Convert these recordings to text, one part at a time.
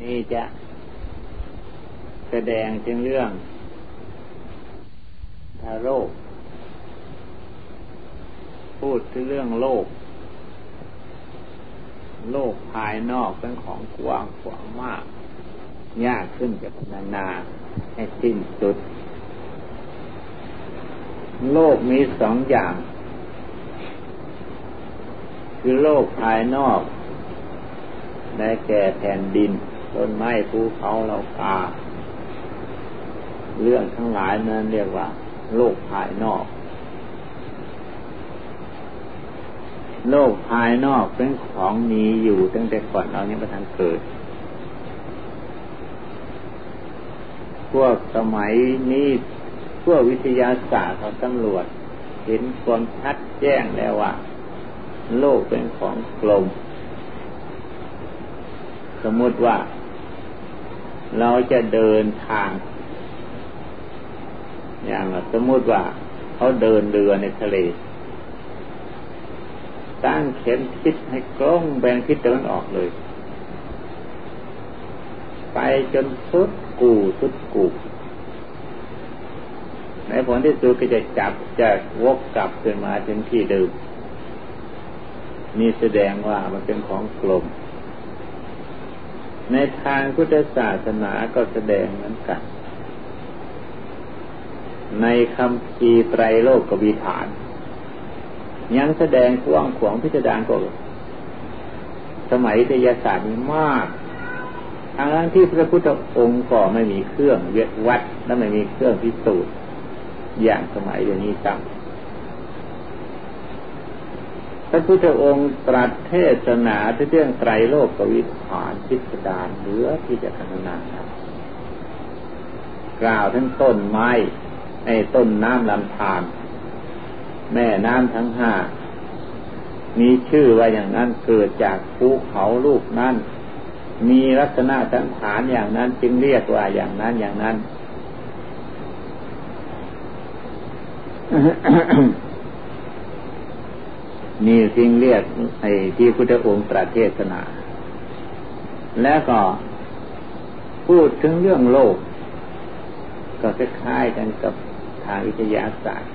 นี่จะแสดงถึงเรื่องทาโรคพูดถึงเรื่องโลก โลกภายนอกเป็นของกว้างขวางมาก ยากขึ้นจะพนานาให้สิ้นสุด โลกมีสองอย่าง คือโลกภายนอก ได้แก่แผ่นดิน ต้นไม้ภูเขาเรากา เรื่องทั้งหลายนั้นเรียกว่า โลกภายนอก โลกภายนอกเป็นของมีอยู่ตั้งแต่ก่อนเรานี้มาทางเกิด พวกสมัยนี้พวกวิทยาศาสตร์เขาตำรวจ เห็นความชัดแจ้งแล้วว่าโลกเป็นของกลม สมมติว่า เราจะเดินทาง อย่างสมมติว่าเขาเดินเรือในทะเล ตั้งเข็มทิศให้กล้องแบงทิศตะวันออกเลย ไปจนสุดกูสุดกูในผลที่สุดก็จะจับจะวกกลับขึ้นมาถึงที่เดิมนี่แสดงว่ามันเป็นของกลม ในทางพุทธศาสนาก็แสดงเหมือนกัน ในคำพีไตรโลกกวีฐาน ยังแสดงกว้างขวางพิจารณาก็สมัยวิทยาศาสตร์มีมากทางนั้นที่พระพุทธองค์ก็ไม่มีเครื่องเวทวัดและไม่มีเครื่องพิสูจน์อย่างสมัยเดี๋ยวนี้จัง พระพุทธองค์ตรัสเทศนาที่เรื่องไตรโลกวิถานพิสดารเหลือที่จะพันนาครับกล่าวทั้งต้นไม้ไอ้ต้นน้ำลำธารแม่น้ำทั้งห้ามีชื่อว่าอย่างนั้นเกิดจากภูเขาลูกนั้น มีลักษณะสันฐานอย่างนั้นจึงเรียกว่าอย่างนั้นอย่างนั้น นี่สิ่งเรียกไอ้ที่พุทธองค์ตรัสเทศนา แล้วก็พูดถึงเรื่องโลก ก็คล้ายๆกันกับทางวิทยาศาสตร์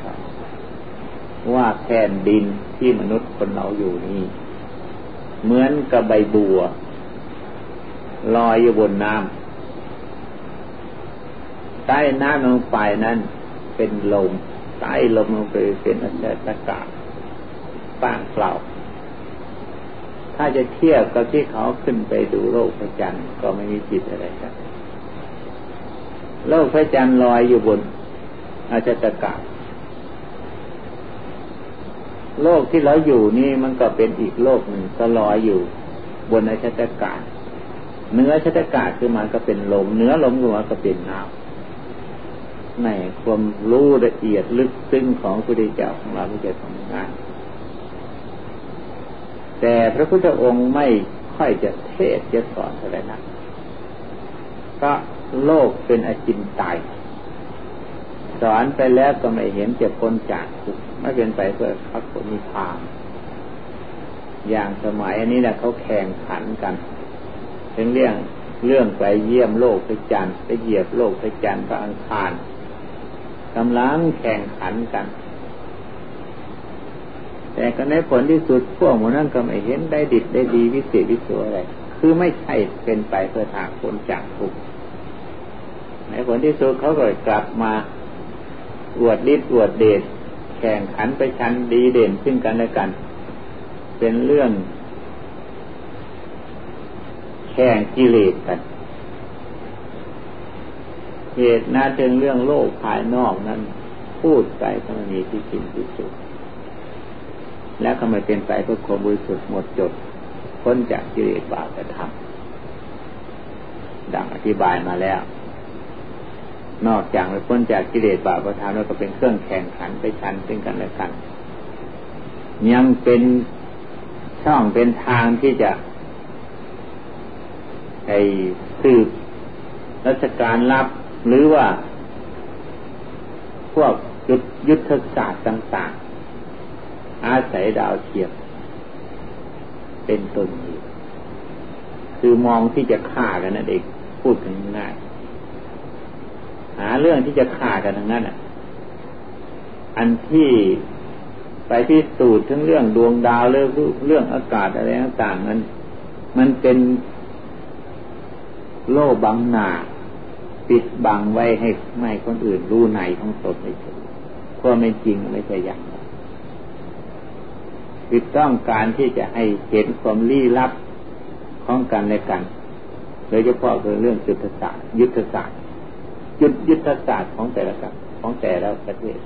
ว่าแผ่นดินที่มนุษย์คนเราอยู่นี่เหมือนกับใบบัว ลอยอยู่บนน้ำใต้น้ำลงไปนั้นเป็นลมใต้ลมลงไปเป็นอากาศ ป้างเปล่า ถ้าจะเทียบกับที่เขาขึ้นไปดูโลกพระจันทร์ก็ไม่มีจิตอะไรกันโลกพระจันทร์ลอยอยู่บนอาจจะกาศโลกที่เราอยู่นี่มันก็เป็นอีกโลกหนึ่งก็ลอยอยู่ บนอาชตากาศเนื้อชัตากาศคือมันก็เป็นลมเนื้อลมคือมันก็เป็นน้ำในความรู้ละเอียดลึกซึ้งของพระพุทธเจ้าของเราที่จะทำงาน แต่พระพุทธองค์ไม่ค่อยจะเทศจะสอนอะไรนะก็โลกเป็นอจินไตยสอนไปแล้วก็ไม่เห็นจะพ้นจากทุกไม่เป็นไปเพื่อพักผลนิพพานอย่างสมัยอันนี้แหละเขาแข่งขันกันเป็นเรื่องเรื่องไปเยี่ยมโลกพระจันทร์ไปเหยียบโลกพระจันทร์พระอังคารกำลังแข่งขันกัน แต่ก็ในผลที่สุดพวกมันนั่นก็ไม่เห็นได้ดิดได้ดีวิเศษวิโสอะไร คือไม่ใช่เป็นไปเพื่อทางคนจากทุกในผลที่สุดเขาก็กลับมาอวดฤทธิ์อวดเดชแข่งขันไปชันดีเด่นซึ่งกันและกัน เป็นเรื่อง แข่งกิเลสกันเหตุน่าจึงเรื่องโลกภายนอกนั้น พูดไปก็ไม่มีที่จริงที่สุด แล้วก็ไม่เป็นไปเพื่อความบริสุทธิ์หมดจดพ้นจากกิเลสบาปธรรมดังอธิบายมาแล้ว นอกจากไม่พ้นจากกิเลสบาปธรรมแล้วก็เป็นเครื่องแข่งขันไปชันซึ่งกันและกัน ยังเป็นช่องเป็นทางที่จะไอ้สืบรัชการรับหรือว่า พวกยุทธศาสตร์ต่าง ๆ อาศัยดาวเทียมเป็นต้นอยู่คือมองที่จะฆ่ากันนั่นเองพูดถึงง่ายหาเรื่องที่จะฆ่ากันทั้งนั้นอะ อันที่ไปพิสูจน์ถึงเรื่องดวงดาวเรื่องเรื่องอากาศอะไรต่างๆนั้นมันเป็นโล่บังหนาปิดบังไว้ให้ไม่คนอื่นรู้ในของตนไม่ถูกความไม่จริงไม่ใช่อย่างนั้น คือต้องการที่จะให้เห็นความลี้ลับของกันและกัน โดยเฉพาะคือเรื่องยุทธศาสตร์ ยุทธศาสตร์ยุทธยุทธศาสตร์ของแต่ละกับของแต่ละประเทศ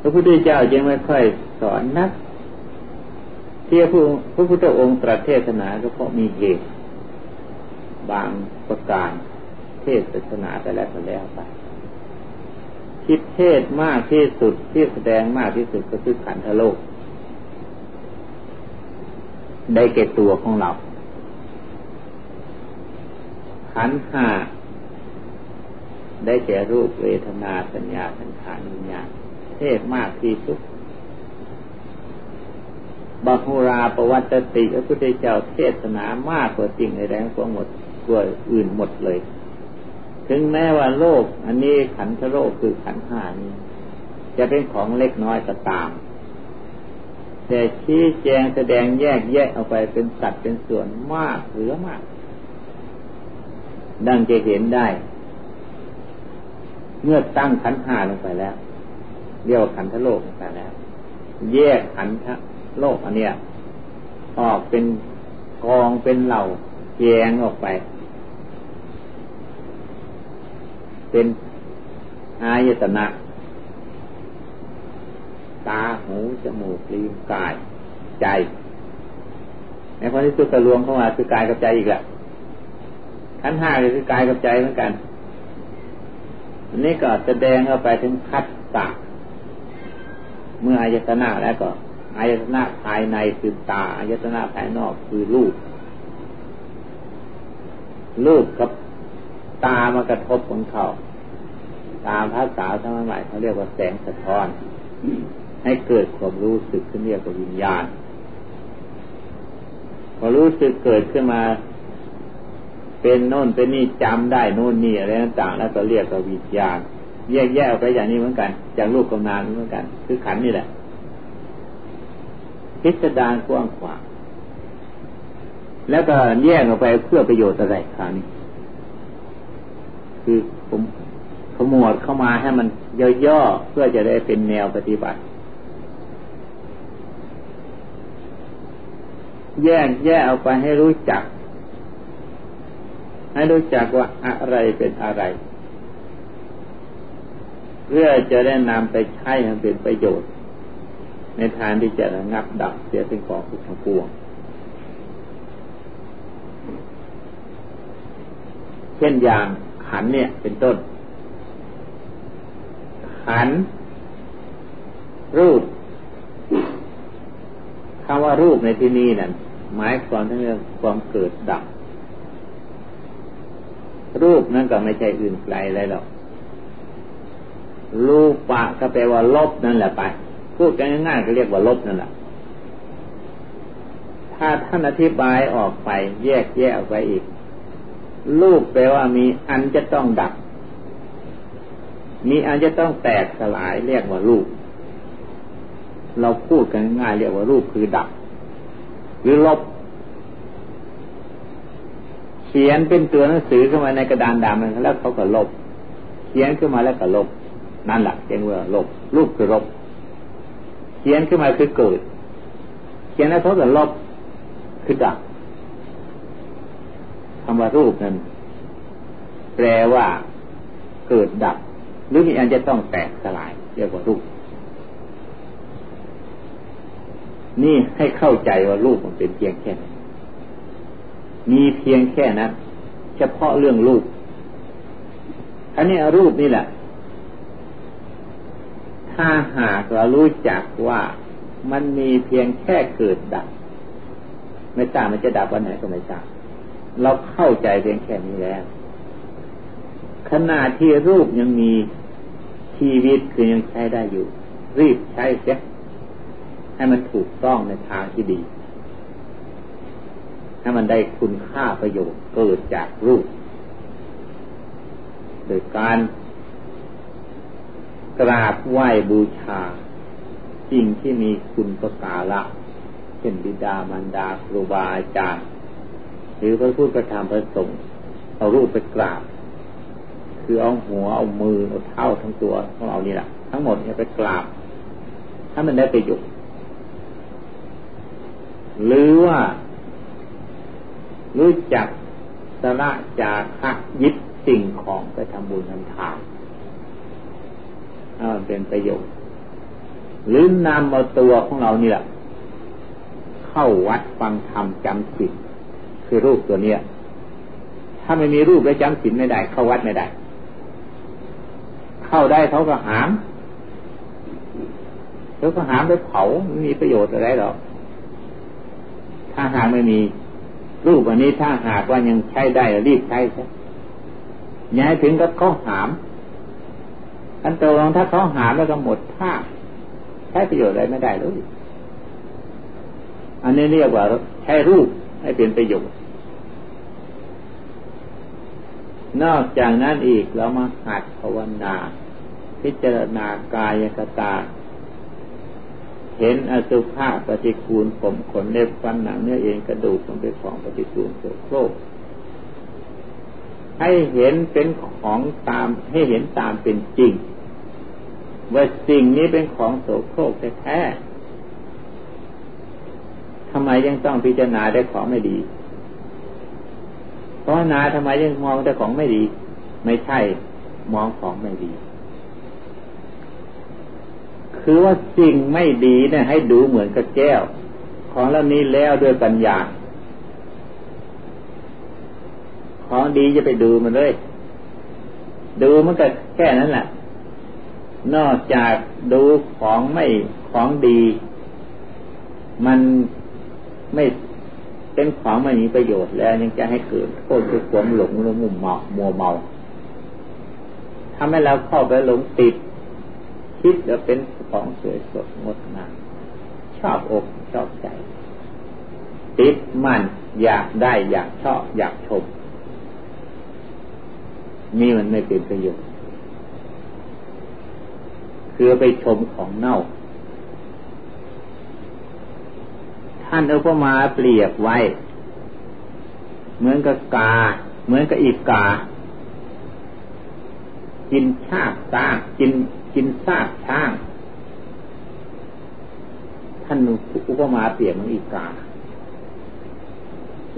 พระพุทธเจ้ายังไม่ค่อยสอนนักที่พระพระพุทธองค์ตรัสเทศนาก็เพราะมีเหตุ บางประการเทศนาไปแล้วก็แล้วไป คิดเทศมากที่สุดที่แสดงมากที่สุดก็คือขันธโลก ได้แก่ตัวของเรา ขันห้าได้แก่รูปเวทนาสัญญาสังขารวิญญาณเทศมากที่สุดบาฮูราประวัติติพระพุทธเจ้าเทศนามากกว่าจริงในแรงกว่าหมดกว่าอื่นหมดเลย ถึงแม้ว่าโลก อันนี้ขันธโลกคือขันห้านี้ จะเป็นของเล็กน้อยก็ตาม แต่ชี้แจงแสดงแยกแยะออกไปเป็นสัตว์เป็นส่วนมากเหลือมาก ดังจะเห็นได้ เมื่อตั้งขันห้าลงไปแล้วเรียกว่าขันธโลกลงไปแล้ว แยกขันธโลกอันเนี้ยออกเป็นกองเป็นเหล่าแยงออกไป เป็นอายตนะ ตาหูจมูกลิ้นกายใจในคนที่สุดกระรวมเข้ามาคือกายกับใจอีกแหละขั้นห้าคือกายกับใจเหมือนกันอันนี้ก็แสดงเข้าไปถึงคัดตาเมื่ออายตนะแล้วก็อายตนะภายในคือตาอายตนะภายนอกคือรูปรูปกับ ตามากระทบของเขา ตามภาษาสมัยใหม่เขาเรียกว่าแสงสะท้อน ให้เกิดความรู้สึกขึ้นเรียกว่าวิญญาณพอรู้สึกเกิดขึ้นมา เป็นโน่นเป็นนี่จำได้โน่นนี่อะไรต่างๆแล้วก็เรียกว่าวิญญาณแยกแยกไปอย่างนี้เหมือนกัน จากรูปกับนามเหมือนกัน คือขันนี่แหละพิสดารกว้างขวางแล้วก็แยกออกไปเพื่อประโยชน์อะไรคราวนี้ คือผมขมวดเข้ามาให้มันย่อๆเพื่อจะได้เป็นแนวปฏิบัติ แยกแยกเอาไปให้รู้จัก ให้รู้จักว่าอะไรเป็นอะไร เพื่อจะได้นำไปใช้ให้เป็นประโยชน์ ในทางที่จะระงับดับเสียเป็นกองทุกข์ทั้งปวงเช่นอย่าง ขันเนี่ย เป็นต้น ขัน รูปคำว่ารูปในที่นี้นั่นหมายความถึงเรื่องความเกิดดับ รูปนั่นก็ไม่ใช่อื่นไกลอะไรหรอกรูปปะก็แปลว่าลบนั่นแหละไป พูดกันง่ายๆก็เรียกว่าลบนั่นแหละถ้าท่านอธิบายออกไป แยกแยกออกไปอีก รูปแปลว่ามีอันจะต้องดับ มีอันจะต้องแตกสลายเรียกว่ารูปเราพูดกันง่ายเรียกว่ารูปคือดับ หรือลบ เขียนเป็นตัวหนังสือขึ้นมาในกระดานดำแล้วเขาก็ลบ เขียนขึ้นมาแล้วก็ลบ นั่นแหละเรียกว่าลบรูปคือลบ เขียนขึ้นมาคือเกิด เขียนแล้วเขาก็ลบคือดับ คำว่ารูปนั้น แปลว่าเกิดดับ หรือมีอันจะต้องแตกสลาย เรียกว่ารูป นี่ให้เข้าใจว่ารูปมันเป็นเพียงแค่นั้นมีเพียงแค่นั้นเฉพาะเรื่องรูปอันนี้รูปนี่แหละ ถ้าหากเรารู้จักว่ามันมีเพียงแค่เกิดดับ ไม่ทราบมันจะดับวันไหนก็ไม่ทราบ เราเข้าใจเพียงแค่นี้แล้ว ขณะที่รูปยังมีชีวิตคือยังใช้ได้อยู่ รีบใช้เสียให้มันถูกต้องในทางที่ดี ให้มันได้คุณค่าประโยชน์เกิดจากรูป โดยการกราบไหว้บูชาสิ่งที่มีคุณประกาละเช่นบิดามารดาครูบาอาจารย์ หรือพระพุทธธรรมพระสงฆ์เอารูปไปกราบ คือเอาหัวเอามือเอาเท้าทั้งตัวของเรานี่แหละทั้งหมดเนี่ยไปกราบ ถ้ามันได้ประโยชน์หรือว่ารู้จักสละจากะยึดสิ่งของไปทำบุญทำทานถ้ามันเป็นประโยชน์ หรือนำเอาตัวของเรานี่แหละเข้าวัดฟังธรรมจำศีล คือรูปตัวเนี้ย ถ้าไม่มีรูปแล้วจำศีลไม่ได้ เข้าวัดไม่ได้ เข้าได้เขาก็หามเขาก็หามไปเผาไม่มีประโยชน์อะไรหรอกถ้าหากไม่มีรูปอันนี้ถ้าหากว่ายังใช้ได้รีบใช้ใช่ย้ายถึงก็เขาหามอันตรงถ้าเขาหามแล้วก็หมดท่าใช้ประโยชน์อะไรไม่ได้เลยอันนี้เรียกว่าใช้รูป ให้เป็นประโยชน์ นอกจากนั้นอีกเรามาหัดภาวนา พิจารณากายกตา เห็นอสุภะปฏิคูลผมขนเล็บฟันหนังเนื้อเองกระดูกมันเป็นของปฏิคูลโสโครกให้เห็นเป็นของตามให้เห็นตามเป็นจริง ว่าสิ่งนี้เป็นของโสโครกแท้ๆ ทำไมยังต้องพิจารณาได้ของไม่ดีเพราะนาทำไมยังมองแต่ของไม่ดี ไม่ใช่มองของไม่ดี คือว่าสิ่งไม่ดีเนี่ยให้ดูเหมือนกับแก้ว ของแล้วนี้แล้วด้วยปัญญา ของดีจะไปดูมันเลย ดูมันก็แค่นั้นแหละนอกจากดูของไม่ของดี มัน ไม่เป็นของไม่มีประโยชน์แล้วยังจะให้เกิดโทษคือความหลงหรือมุมเมามัวเมาทำให้เราเข้าไปหลงติด คิดจะเป็นของสวยสดงดงามชอบอกชอบใจ ติดมันอยากได้อยากชอบอยากชม นี่มันไม่เป็นประโยชน์ คือไปชมของเน่า ท่านเอาพมาเปรียบไว้ เหมือนกับกา เหมือนกับอีกกากินชาบซากกินกินซากช้าง ท่านอุปมาเปรียบเหมือนอีกกา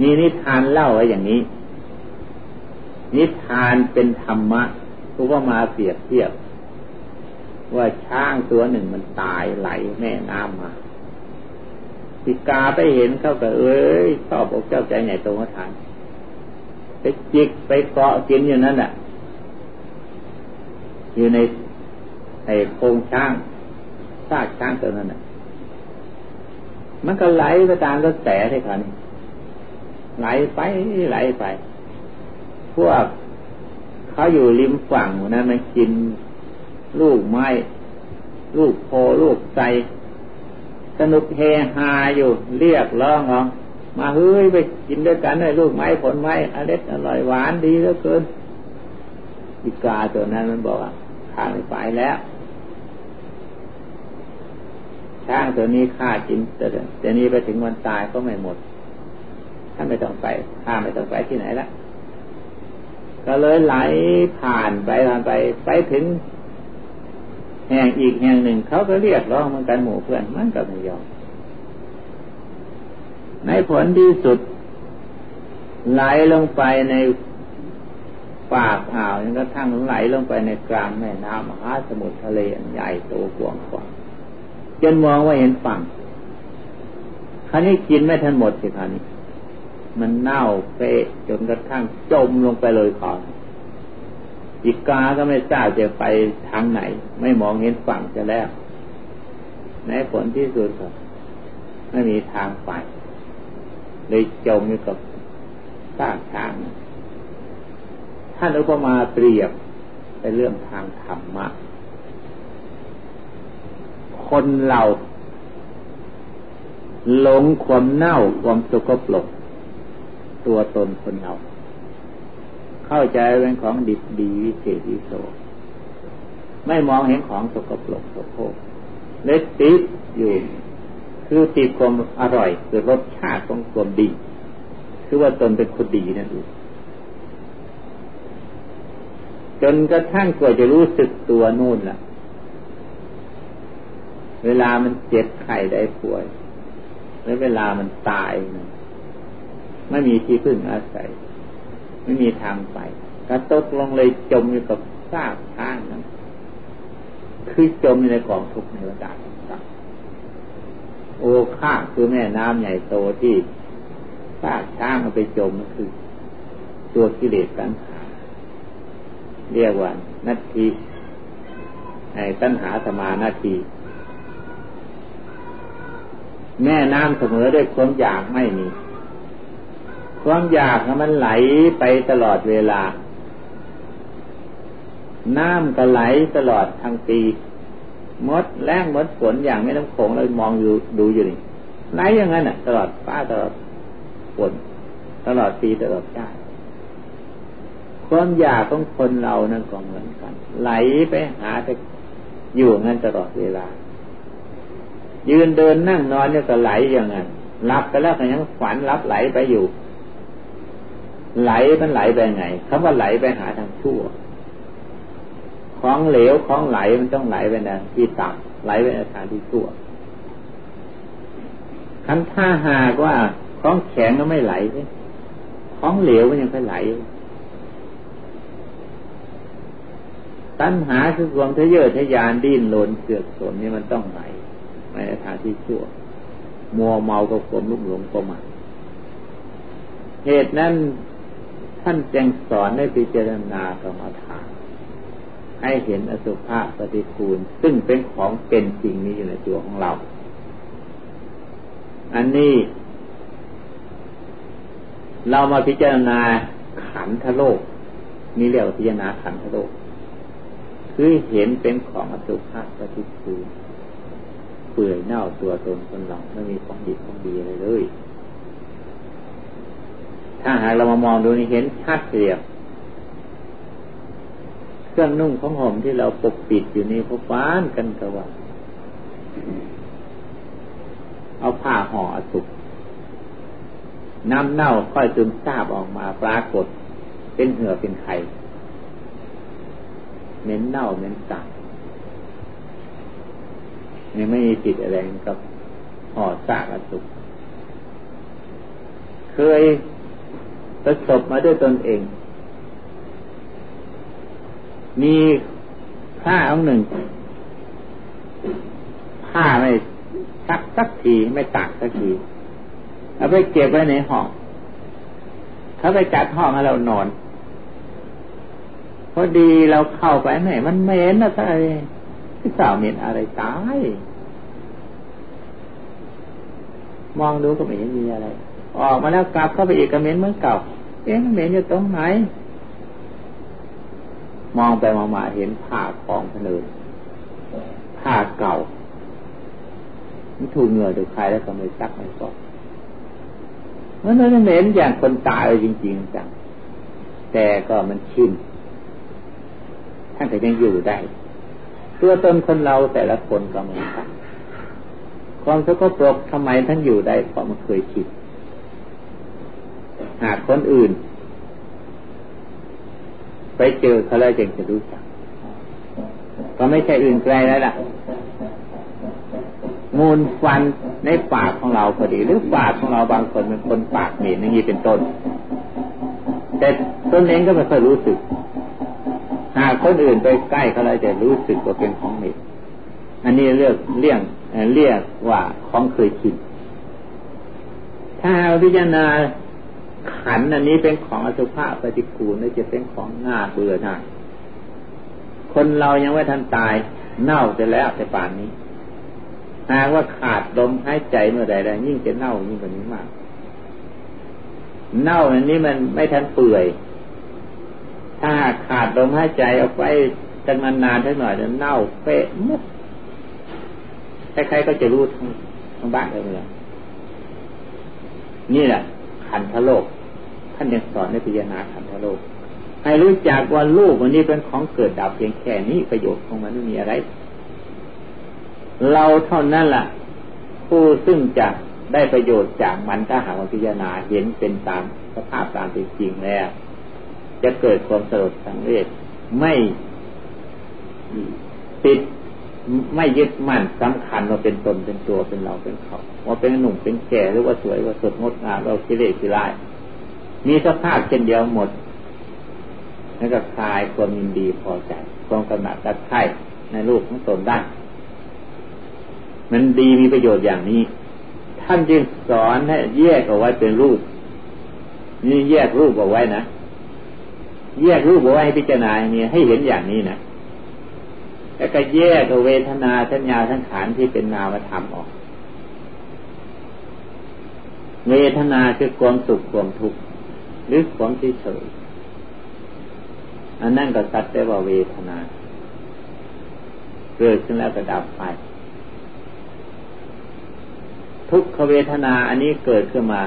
นี่นิทานเล่าไว้อย่างนี้ นิทานเป็นธรรมะอุปมาเปรียบเทียบ ว่าช้างตัวหนึ่งมันตายไหลแม่น้ำมา ปิกาไปเห็นเขาก็เอ้ยชอบอกเจ้าใจใหญ่โตมาทานไปจิกไปเกาะกินอยู่นั่นแหละอยู่ในไอ้โครงช้างซากช้างตัวนั้นน่ะ มันก็ไหลไปตามกระแสที่คันไหลไปไหลไป พวกเขาอยู่ริมฝั่งนั้นมันกินลูกไม้ ลูกโพลูกใจ สนุกเฮฮาอยู่เรียกร้องร้องมาเฮ้ยไปกินด้วยกันเลยลูกไม้ผลไม้อร่อยอร่อยหวานดีเหลือเกินอีกาตัวนั้นมันบอกว่าข้าไม่ไปแล้วช้างตัวนี้ข้ากินแต่แต่นี้ไปถึงวันตายก็ไม่หมดท่านไม่ต้องไปข้าไม่ต้องไปที่ไหนละก็เลยไหลผ่านไปผ่านไปไปถึง แห่งอีกแห่งหนึ่งเขาก็เรียกร้องเหมือนกันหมู่เพื่อนมันก็ไม่ยอม ในผลที่สุด ไหลลงไปในปากอ่าวจนกระทั่งไหลลงไปในกลางแม่น้ำมหาสมุทรทะเลอันใหญ่โตกว้างขวางจนมองว่าเห็นฝั่งคราวนี้กินไม่ทันหมดสิคราวนี้มันเน่าเปะจนกระทั่งจมลงไปเลยก่อน อีกาก็ไม่ทราบจะไปทางไหน ไม่มองเห็นฝั่งจะแล้ว ในผลที่สุดก็ไม่มีทางไป เลยจมอยู่กับซากช้าง ท่านอุปมาเปรียบในเรื่องทางธรรมะ คนเราหลงความเน่าความสกปรกตัวตนคนเรา เข้าใจเป็นของดิบดีวิเศษวิโสไม่มองเห็นของสกปรกสกปรกเลยติดอยู่ คือติดความอร่อยคือรสชาติของความดี คือว่าตนเป็นคนดีนั่นเองจนกระทั่งกว่าจะรู้สึกตัวนู่นล่ะ เวลามันเจ็บไข้ได้ป่วยหรือเวลามันตาย ไม่มีที่พึ่งอาศัย ไม่มีทางไปกระตกลงเลยจมอยู่กับซากช้างนั้นคือจมในกองทุกข์ในวัฏฏะโอ้ข้าคือแม่น้ำใหญ่โตที่ซากช้างมันไปจมมันคือ ตัวกิเลสกันหาเรียกว่านาทีในตัณหาสมานาที แม่น้ำเสมอด้วยความอยากไม่มี ความอยากมันไหลไปตลอดเวลา น้ำก็ไหลตลอดทั้งปีมดแรงมดฝนอย่างไม่น้ำโขงเรามองอยู่ดูอยู่นี่ไหลอย่างนั้นอะ ตลอดฟ้าตลอดฝนตลอดปีตลอดชาติความอยากของคนเรานั่นก็เหมือนกัน ไหลไปหาไปอยู่งั้นตลอดเวลา ยืนเดินนั่งนอนเนี่ยก็ไหลอย่างนั้นรับไปแล้วก็ยังฝันรับไหลไปอยู่ ไหลมันไหลไปไงคำว่าไหลไปหาทางชั่ว ของเหลวของไหลมันต้องไหลไปในที่ต่ำไหลไปในทางที่ชั่วคันถ้าหากว่าของแข็งก็ไม่ไหลของเหลวมันยังไปไหล ตัณหาคือความทะเยอทะยานดิ้นรนเสือกสนนี่มันต้องไหลไปในทางที่ชั่ว มัวเมากับความลุ่มหลงประมาทเหตุนั้น ท่านจึงสอนให้พิจารณากรรมฐาน ให้เห็นอสุภะปฏิคูล ซึ่งเป็นของเป็นจริงนี้อยู่ในตัวของเรา อันนี้ เรามาพิจารณาขันธโลกนี่เรียกว่าพิจารณาขันธโลก คือเห็นเป็นของอสุภะปฏิคูลเปื่อยเน่าตัวตนคนเราไม่มีของดีของดีอะไรเลย ถ้าหากเรามามองดูนี่เห็นชัดเจนเครื่องนุ่งของห่มที่เราปกปิดอยู่นี่พฟ้านกันกว่าเอาผ้าห่อสุกน้ำเน่าค่อยซึมซาบออกมาปรากฏ เป็นเหือเป็นไข่เหม็นเน่าเหม็นสาบนี่ไม่มีจิตอะไรกับห่อซากอสุกเคย ประสบมาด้วยตนเอง มีผ้าองหนึ่ง ผ้าไม่ซักสักทีไม่ตักสักทีเอาไปเก็บไว้ในห้องเขาไปจัดห้องให้เรานอนพอดีเราเข้าไปไหนมันเหม็นนะท่านที่สาวเหม็นอะไรตาย มองดูก็ไม่เห็นมีอะไร ออกมาแล้วกลับเข้าไปอีกก็เหม็นเหมือนเก่า เอ๊ะเหม็นอยู่ตรงไหน มองไปมองมาเห็นผ้าของพนนผ้าเก่ามันถูกเหงื่อถูกใครแล้วก็ไม่ซักไม่ฟอกมันนั่นเหม็นอย่างคนตายจริงๆจังแต่ก็มันชินท่านก็ยังอยู่ได้ตัวตนคนเราแต่ละคนก็เหมือนกันความสกปรกทำไมท่านอยู่ได้เพราะมันเคยชิน หากคนอื่น ไปเจอเขาแล้วจึงจะรู้จัก ก็ไม่ใช่อื่นไกลแล้วล่ะมูลฟันในปากของเราพอดี หรือปากของเราบางคนเป็นคนปากเหม็นอย่างนี้เป็นต้น แต่ต้นเองก็ไม่ค่อยรู้สึก หากคนอื่นไปใกล้เขาแล้วจะรู้สึกว่าเป็นของเหม็นอันนี้เรียกเรียกเรียกว่าของเคยชินถ้าพิจารณา ขันอันนี้เป็นของอสุภะปฏิกูลนี่จะเป็นของง่าเบื่อหน่ายคนเรายังไม่ทันตาย เน่าจะแล้วแต่ป่านนี้หากว่าขาดลมหายใจเมื่อใดใดยิ่งจะเน่ายิ่งกว่านี้มาก เน่าอันนี้มันไม่ทันเปื่อย ถ้าขาดลมหายใจเอาไปจังนานๆท่าหน่อยจะเน่าเป๊ะมุดใครๆก็จะรู้ทั้งทั้งบ้านเลยนี่แหละ ขันธโลก ท่านยังสอนในพิจารณาขันธโลก ให้รู้จักว่าลูกวันนี้เป็นของเกิดดับเพียงแค่นี้ประโยชน์ของมันไม่มีอะไร เราเท่านั้นละ่ะ ผู้ซึ่งจะได้ประโยชน์จากมันถ้าหากว่าพิจารณาเห็นเป็นตามสภาพตามเป็นจริงแล้ว จะเกิดความสลดสังเวชไม่ติด ไม่ยึดมั่นสำคัญว่าเป็นตนเป็นตัวเป็นเราเป็นเขา ว่าเป็นหนุ่มเป็นแก่หรือว่าสวยว่าสดงดงามเราคิเลสิลายมีสภาพเช่นเดียวหมดแล้วก็คลายความยินดีพอใจความกำหนัดรักใคร่ในรูปของตนได้ มันดีมีประโยชน์อย่างนี้ ท่านจึงสอนให้แยกเอาไว้เป็นรูป นี่แยกรูปเอาไว้นะ แยกรูปเอาไว้ให้พิจารณาอย่างนี้ให้เห็นอย่างนี้นะ แล้วก็แยกเวทนาสัญญาทั้งขานที่เป็นนามธรรมออก เวทนาคือความสุขความทุกข์หรือความที่เฉยอันนั่นก็ตัดได้ว่าเวทนา เกิดขึ้นแล้วก็ดับไป ทุกขเวทนาอันนี้เกิดขึ้นมา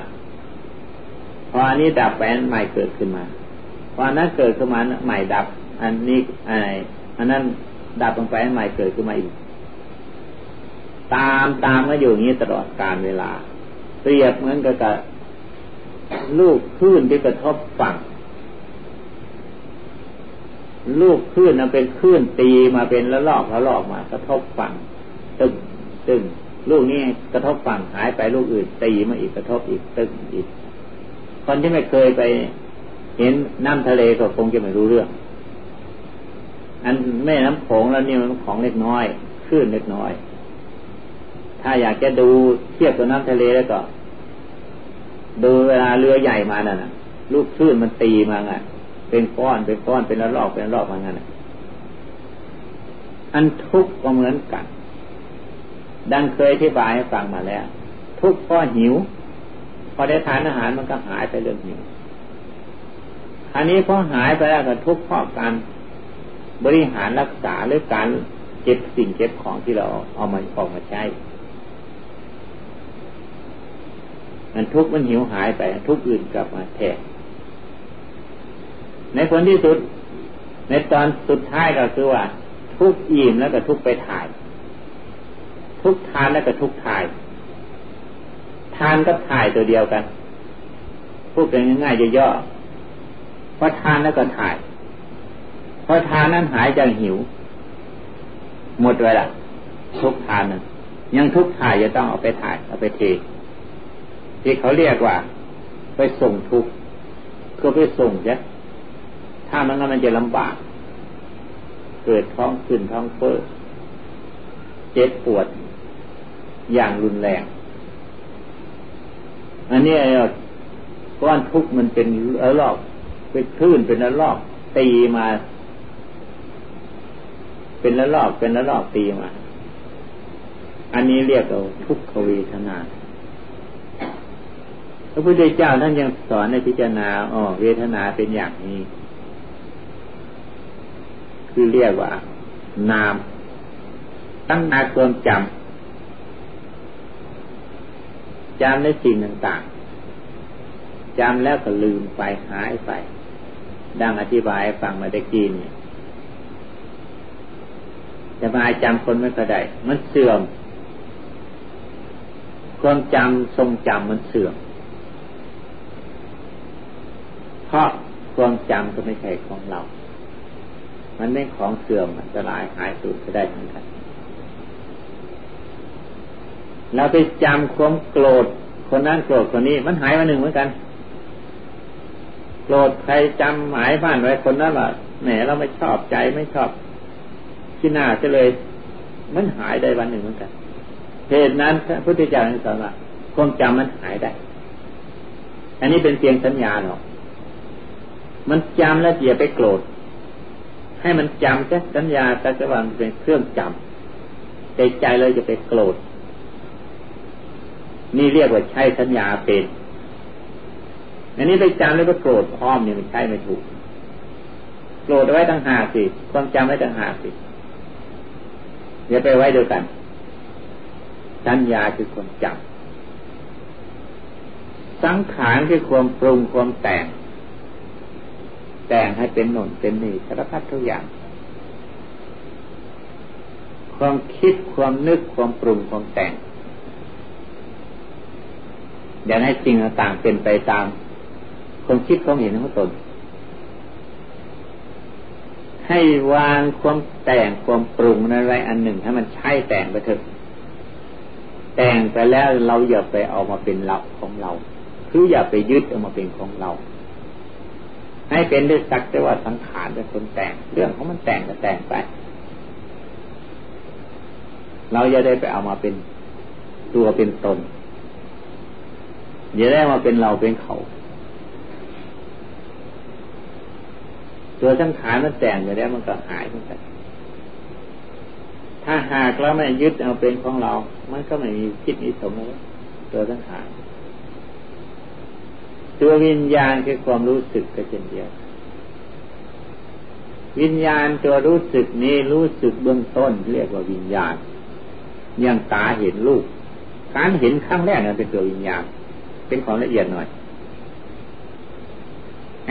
พออันนี้ดับไปอันใหม่เกิดขึ้นมา พออันนั้นเกิดขึ้นมาใหม่ดับ อันนี้อันนั้น ดับลงไปใหม่เกิดขึ้นมาอีก ตามตามก็อยู่อย่างนี้ตลอดกาลเวลา เปรียบเหมือนกับลูกคลื่นที่กระทบฝั่ง ลูกคลื่นนั้นเป็นคลื่นตีมาเป็นละลอกละลอกมากระทบฝั่ง ตึงตึงลูกนี้กระทบฝั่งหายไปลูกอื่นตีมาอีกกระทบอีกตึงอีกคนที่ไม่เคยไป เห็นน้ำทะเลก็คงจะไม่รู้เรื่อง อันแม่น้ำโขงแล้วนี่มันของเล็กน้อยคลื่นเล็กน้อย ถ้าอยากจะดูเทียบกับน้ำทะเลแล้วก็ ดูเวลาเรือใหญ่มาน่ะลูกคลื่นมันตีมาไงเป็นก้อนเป็นก้อนเป็นระลอกเป็นระลอกมางั้นอันทุกข์ก็เหมือนกัน ดังเคยอธิบายให้ฟังมาแล้ว ทุกข์เพราะหิว พอได้ทานอาหารมันก็หายไปเรื่องหิวอันนี้พอหายไปแล้วก็ทุกข์เพราะการ บริหารรักษาหรือการเก็บสิ่งเก็บของที่เราเอามาออกมาใช้มันทุกข์มันหิวหายไป ทุกข์อื่นกลับมาแทนในผลที่สุด ในตอนสุดท้ายก็คือว่า ทุกอิ่มแล้วก็ทุกไปถ่าย ทุกทานแล้วก็ทุกถ่าย ทานกับถ่ายตัวเดียวกันพูดกันง่ายๆย่อๆเพราะทานแล้วก็ถ่าย อทานนั้นหายจากหิว หมดเลยล่ะ ทุกทานนั้นยังทุกถ่ายจะต้องเอาไปถ่ายเอาไปเทที่เขาเรียกว่า ไปส่งทุกก็ไปส่งจ้ะถ้ามันงั้นมันจะลำบาก เกิดท้องขึ้นท้องเฟ้อเจ็บปวด อย่างรุนแรง อันนี้ก้อนทุกมันเป็นอลอก เป็นคลื่นเป็นอลอกตีมา เป็นละลอกเป็นละลอกตีมา อันนี้เรียกว่าทุกขเวทนาพระพุทธเจ้าท่านยังสอนในพิจารณาอ๋อเวทนาเป็นอย่างนี้ คือเรียกว่า นาม ตั้งนาความจำจำในสิ่งต่างๆจำแล้วก็ลืมไปหายไป ดังอธิบายฟังมาได้กี้นี่ จะมาจำคนไม่ก็ได้ มันเสื่อม ความจำทรงจำมันเสื่อม เพราะความจำก็ไม่ใช่ของเรา มันไม่ของเสื่อมมันจะลายหายสูญไปได้เหมือนกันเราไปจำความโกรธ คนนั้นโกรธคนนี้ มันหายมาหนึ่งเหมือนกัน โกรธใครจำหมายบ้านไว้คนนั้นว่าแหมเราไม่ชอบใจไม่ชอบ ที่หน้าจะเลย มันหายได้วันหนึ่งเหมือนกันเหตุนั้นพระพุทธเจ้าสอนว่าความจำมันหายได้ อันนี้เป็นเพียงสัญญาหรอก มันจำแล้วอย่าไปโกรธ ให้มันจำแค่สัญญาแต่จะว่ามันเป็นเครื่องจำใจใจเลยจะไปโกรธ นี่เรียกว่าใช้สัญญาเป็น อันนี้ไปจำแล้วก็โกรธพร้อมเนี่ยมันใช่ไม่ถูก โกรธไว้ตั้งหาสิ ความจำไว้ตั้งหาสิ อย่าไปไว้ด้วยกัน สัญญาคือความจำสังขารคือความปรุงความแต่ง แต่งให้เป็นหนุนเป็นนี่สารพัดทุกอย่าง ความคิดความนึกความปรุงความแต่งอยากให้สิ่งต่างเป็นไปตามความคิดความเห็นของตน ให้วางความแต่งความปรุงอะไรอันหนึ่งให้มันใช่แต่งไปเถอะแต่งไปแล้วเราอย่าไปเอามาเป็นเราของเรา คืออย่าไปยึดเอามาเป็นของเรา ให้เป็นด้สักแต่ว่าสังขารเป็นคนแต่ง เรื่องของมันแต่งก็แต่งไป เราอย่าได้ไปเอามาเป็นตัวเป็นตนอย่าได้มาเป็นเราเป็นเขา ตัวสังขารมันแต่งอยู่แล้วมันก็หายไปถ้าหากเราไม่ยึดเอาเป็นของเรา มันก็ไม่มีคิดมีสมเลยตัวสังขารตัววิญญาณคือความรู้สึกก็เช่นเดียว วิญญาณตัวรู้สึกนี้รู้สึกเบื้องต้นเรียกว่าวิญญาณยังตาเห็นรูปการเห็นครั้งแรกนั้นเป็นตัววิญญาณ เป็นของละเอียดหน่อย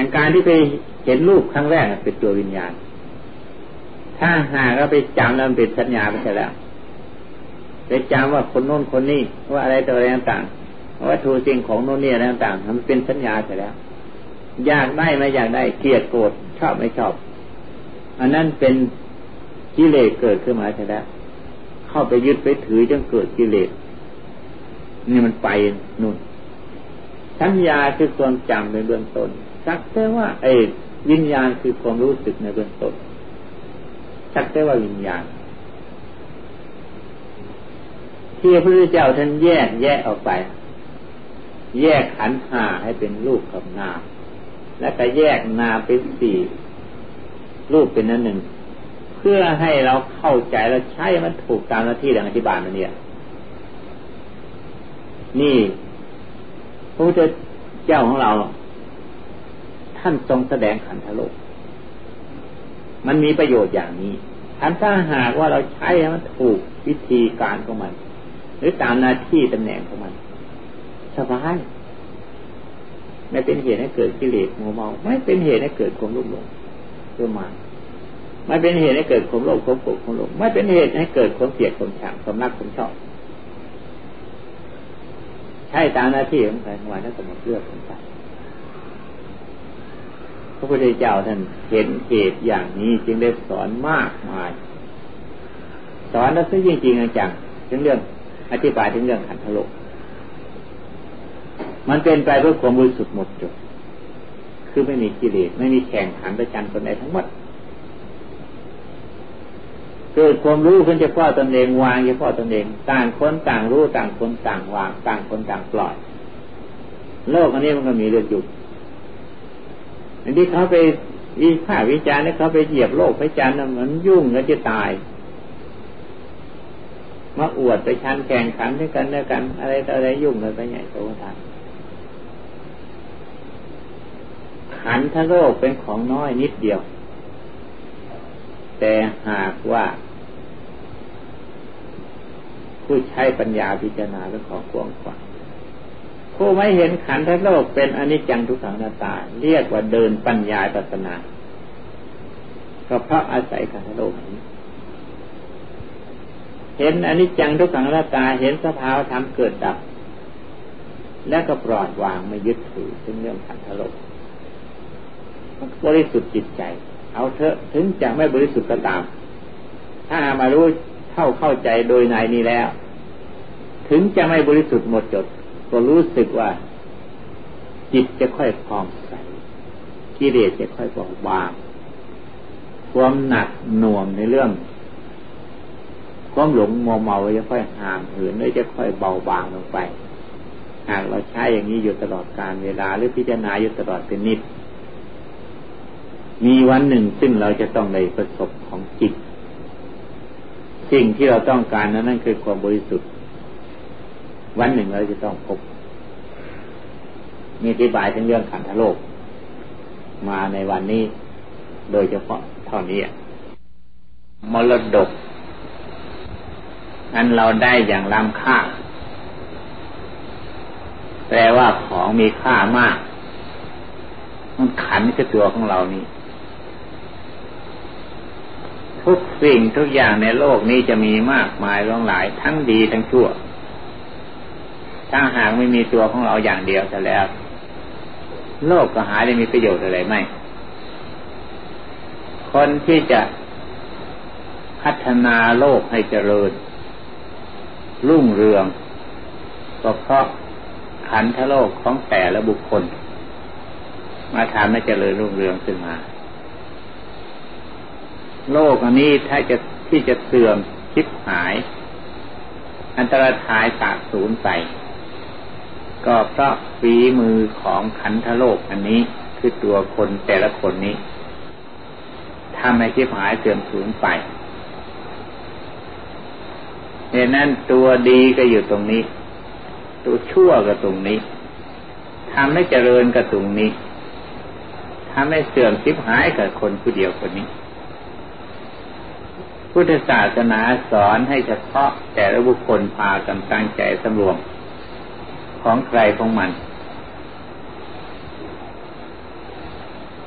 งการที่ไปเห็นรูปครั้งแรกเป็นตัววิญญาณ ถ้าหากเราไปจำแล้วเป็นสัญญาไปแล้ว ไปจำว่าคนโน้นคนนี้ว่าอะไรตัวอะไรต่างๆว่าทูสิ่งของโน้นนี่อะไรต่างๆมันเป็นสัญญาไปแล้ว อยากได้ไม่อยากได้เกลียดโกรธชอบไม่ชอบ อันนั้นเป็นกิเลสเกิดขึ้นมาใช่แล้วเข้าไปยึดไปถือจนเกิดกิเลสนี่มันไปนู่นสัญญาคือความจำในเบื้องต้น สักแต่ว่าไอ้วิญญาณคือความรู้สึกในเบื้องต้นสักแต่ว่าวิญญาณ ที่พระพุทธเจ้าท่านแยกแยกออกไป แยกขันห้าให้เป็นรูปกับนาม และก็แยกนามเป็นสี่รูปเป็นนั้นหนึ่ง เพื่อให้เราเข้าใจและใช้มันถูกตามหน้าที่ดังอธิบายมาเนี่ย นี่พระพุทธเจ้าของเราานทรงแสดงขันธโลก มันมีประโยชน์อย่างนี้ทันถ้าหากว่าเราใช้มันถูกวิธีการของมัน หรือตามหน้าที่ตำแหน่งของมันสบายไม่เป็นเหตุให้เกิดกิเลสโมเมา ไม่เป็นเหตุให้เกิดความรุ่มหลงเพื่อมาไม่เป็นเหตุให้เกิดความโลภความโกรธความหลงไม่เป็นเหตุให้เกิดความเกลียดความชังความรักความชอบ ใช่ตามหน้าที่ของใครวันนั้นสมมติเลือกของใคร ระพุทธเจ้าท่านเห็นเหตุอย่างนี้จึงได้สอนมากมาย สอนแล้วซึ่งจริงๆจังถึงเรื่องอธิบายถึงเรื่องขันธโลกมันเป็นไปเพื่อความบริสุทธิ์หมดจด คือไม่มีกิเลสไม่มีแข่งขันประจันตนใดทั้งหมด เกิดความรู้ขึ้นเฉพาะตนเองวางเฉพาะตนเองต่างคนต่างรู้ต่างคนต่างวาง ต่างคนต่างปล่อย โลกอันนี้มันก็มีเรื่องอยู่อัน ที่เขาไปวิพากวิจารณ์แล้วเขาไปเหยียบโลกไปจารณ์มันยุ่งแล้วจะตาย มาอวดไปชันแข่งขันด้วยกันด้วยกัน อะไรต่ออะไรยุ่งเลยไปใหญ่โตทานขันทั้งโลกเป็นของน้อยนิดเดียว แต่หากว่า ผู้ใช้ปัญญาพิจารณาเรื่องของกวงขวาง ผู้ไม่เห็นขันธ์ทั้งโลกเป็นอนิจจังทุกขังนาตา เรียกว่าเดินปัญญาปัสนาก็เพราะอาศัยขันธ์โลกนี้เห็นอนิจจังทุกขังนาตาเห็นสภาวธรรมเกิดดับ และก็ปล่อยวางไม่ยึดถือถึงเรื่องขันธ์โลกบริสุทธิ์จิตใจ เอาเถอะถึงจะไม่บริสุทธิ์ก็ตาม ถ้ามารู้เท่าเข้าใจโดยในนี้แล้ว ถึงจะไม่บริสุทธิ์หมดจด ก็รู้สึกว่า จิตจะค่อยพองใสกิเลสจะค่อยเบาบางความหนักหน่วงในเรื่องความหลงมัวเมาจะค่อยห่างเหินเลยจะค่อยเบาบางลงไป หากเราใช้อย่างนี้อยู่ตลอดการเวลาหรือพิจารณาอยู่ตลอดเป็นนิด มีวันหนึ่งซึ่งเราจะต้องได้ประสบของจิต สิ่งที่เราต้องการนั้นนั่นคือความบริสุทธิ์ วันหนึ่งเราจะต้องพบ มีอธิบายถึงเรื่องขันธโลก มาในวันนี้ โดยเฉพาะเท่านี้มรดกนั้นเราได้อย่างล้ำค่า แปลว่าของมีค่ามาก มันขันคือตัวของเรานี่ ทุกสิ่งทุกอย่างในโลกนี้จะมีมากมายหลงหลาย ทั้งดีทั้งชั่ว ถ้าหากไม่มีตัวของเราอย่างเดียวแต่แล้ว โลกก็หาได้มีประโยชน์อะไรไหมคนที่จะพัฒนาโลกให้เจริญ รุ่งเรืองก็เพราะขันธโลกของแต่ละบุคคล มาทำให้เจริญรุ่งเรืองขึ้นมา โลกอันนี้ถ้าจะที่จะเสื่อมชิบหาย อันตรธายสาสูญไป ก็เพราะฝีมือของขันธโลกอันนี้คือตัวคนแต่ละคนนี้ทำให้ชิบหายเสื่อมสูญไปเหตุนั้นตัวดีก็อยู่ตรงนี้ ตัวชั่วก็ตรงนี้ทำให้เจริญก็ตรงนี้ทำให้เสื่อมชิบหายกับคนผู้เดียวคนนี้ พุทธศาสนาสอนให้เฉพาะแต่ละบุคคลพากันตั้งใจสำรวม ของใครของมัน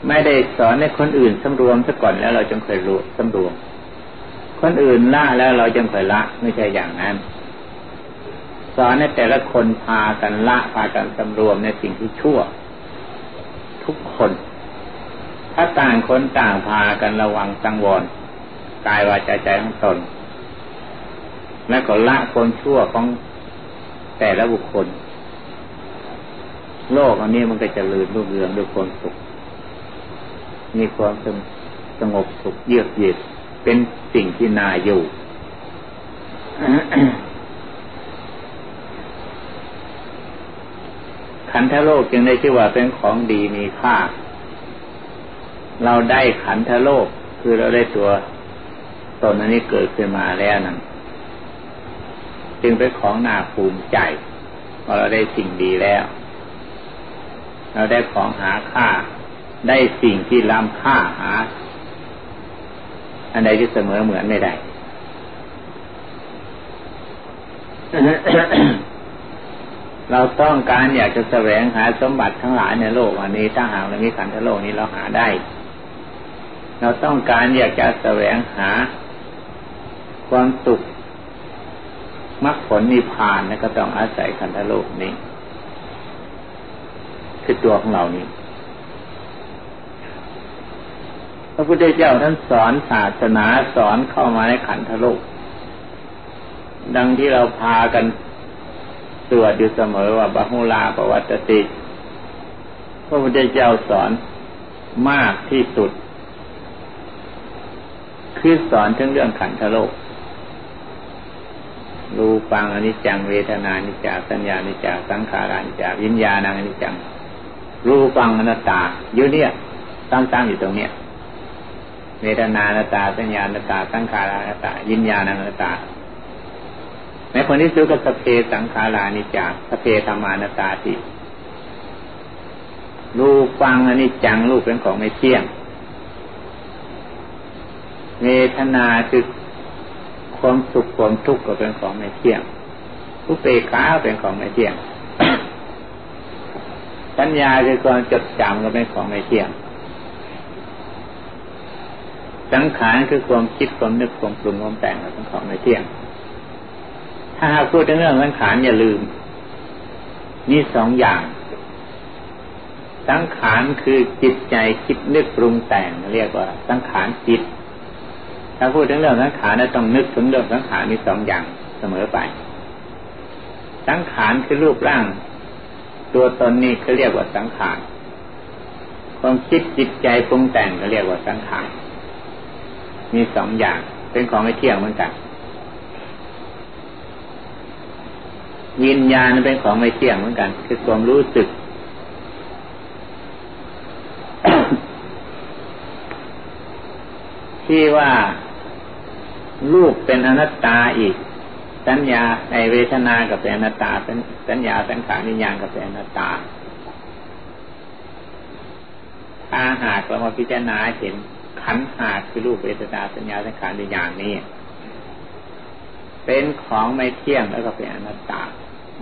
ไม่ได้สอนให้คนอื่นสำรวมซะก่อนแล้วเราจึงเคยรู้สำรวม คนอื่นละแล้วเราจึงเคยละ ไม่ใช่อย่างนั้น สอนให้แต่ละคนพากันละพากันสำรวมในสิ่งที่ชั่ว ทุกคน ถ้าต่างคนต่างพากันระวังสังวรกายวาจาใจของตนและก็ละคนชั่วของแต่ละบุคคล โลกอันนี้มันก็จะลืนรุ่งเรืองด้วยความสุข มีความสงบสุขเยือกเย็นเป็นสิ่งที่น่าอยู่ขันธโลกจึงได้ชื่อว่าเป็นของดีมีค่า เราได้ขันธโลก คือเราได้ตัวตนอันนี้เกิดขึ้นมาแล้วนั่นจึงเป็นของน่าภูมิใจพอเราได้สิ่งดีแล้ว เราได้ของหาค่า ได้สิ่งที่ล้ำค่าหา อันใดที่เสมอเหมือนไม่ได้เราต้องการอยากจะแสวงหาสมบัติทั้งหลายในโลกอันนี้ถ้าหากเรามีขันธโลกนี้เราหาได้ เราต้องการอยากจะแสวงหา ความสุขมรรคผลนิพพานก็ต้องอาศัยขันธโลกนี้ คือตัวของเรานี้พระพุทธเจ้าท่านสอนศาสนาสอนเข้ามาในขันธโลก ดังที่เราพากันสวดอยู่เสมอว่าบาหุลาปวัตติพระพุทธเจ้าสอนมากที่สุด คือสอนถึงเรื่องขันธโลก รูปังอนิจจังเวทนานิจจาสัญญานิจจาสังขารานิจจาวิญญาณังอนิจจัง รูปังอนัตตาอยู่เนี่ยตั้งๆอยู่ตรงเนี้ยเวทนานาตาสัญญาณตาสังขารานาตายิญญาณนาตาในคนที่ซื้กับสเพสังขารานิจาสเพธรรมานาตาติรูฟังอนิจจังรูปเป็นของไม่เที่ยงเวทนาคือความสุขความทุกข์ก็เป็นของไม่เที่ยงทุกเปขาเป็นของไม่เที่ยง สัญญาคือความจดจำก็เป็นของไม่เที่ยง สังขารคือความคิดความนึกความปรุงความแต่งเป็นของไม่เที่ยง ถ้าหากพูดถึงเรื่องสังขารอย่าลืม มีสองอย่าง สังขารคือจิตใจคิดนึกปรุงแต่งเรียกว่า สังขารจิต ถ้าพูดถึงเรื่องสังขารต้องนึกถึงเรื่องสังขารมีสองอย่างเสมอไป สังขารคือรูปร่าง ตัวตนนี้เขาเรียกว่าสังขารความคิดจิตใจปรุงแต่งเขาเรียกว่าสังขารมีสองอย่างเป็นของไม่เที่ยงเหมือนกันวิญญาณเป็นของไม่เที่ยงเหมือนกัน คือความรู้สึก ที่ว่ารูปเป็นอนัตตาอีก สัญญาในเวทนากับเป็นนัตาสัญญาสังขารวิญญาณกับเป็นนัตาถ้าหากเรามาพิจารณาเห็นขันหาคือรูปเวทนาสัญญาสังขารนอย่างนี้เป็นของไม่เที่ยงแล้วก็เป็นอนัตตา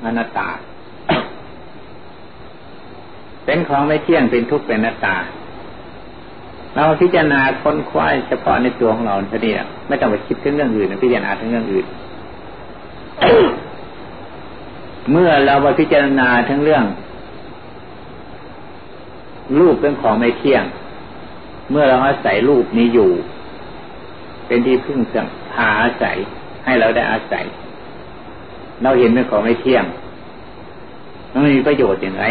อนัตตา เป็นของไม่เที่ยงเป็นทุกข์เป็นนัตตา เราพิจารณาค้นคว้าเฉพาะในตัวของเราเท่านี้ไม่ต้องไปคิดถึงเรื่องอื่นพิจารณาถึงเรื่องอื่น เมื่อเราไปพิจารณาทั้งเรื่อง รูปเป็นของไม่เที่ยง เมื่อเราอาศัยรูปนี้อยู่ เป็นที่พึ่งสื่อพาอาศัยให้เราได้อาศัย เราเห็นเป็นของไม่เที่ยงมันมีประโยชน์อย่างไร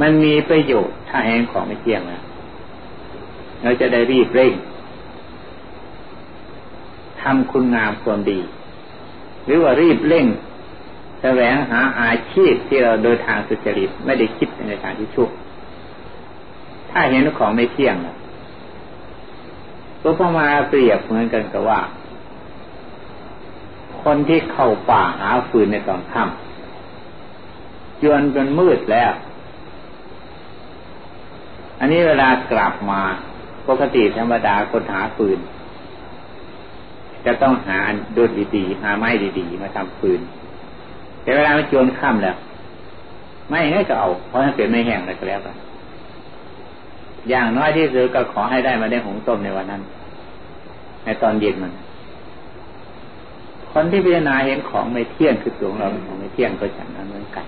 มันมีประโยชน์ถ้าแห่งของไม่เที่ยงนะเราจะได้รีบเร่งทำคุณงามความดี หรือว่ารีบเร่งแสวงหาอาชีพที่เราโดยทางสุจริตไม่ได้คิดในทางที่ชั่วถ้าเห็นของไม่เที่ยงก็พอมาเปรียบเหมือนกันกับว่า คนที่เข้าป่าหาฟืนในตอนค่ำจนจนมืดแล้ว อันนี้เวลากลับมาปกติธรรมดาคนหาฟืน จะต้องหาดุดดีๆหาไม้ดีๆมาทำฟืน แต่เวลามันจวนค่ำแล้ว ไม่ให้ก็เอาเพราะมันเป็นไม่แห้งแล้วก็แล้วกันอย่างน้อยที่สุดก็ขอให้ได้มาได้หงต้มในวันนั้น ในตอนเย็นมัน คนที่พิจารณาเห็นของไม่เที่ยงคือตัวของเราเป็นของไม่เที่ยงก็ฉันนั้นเหมือนกัน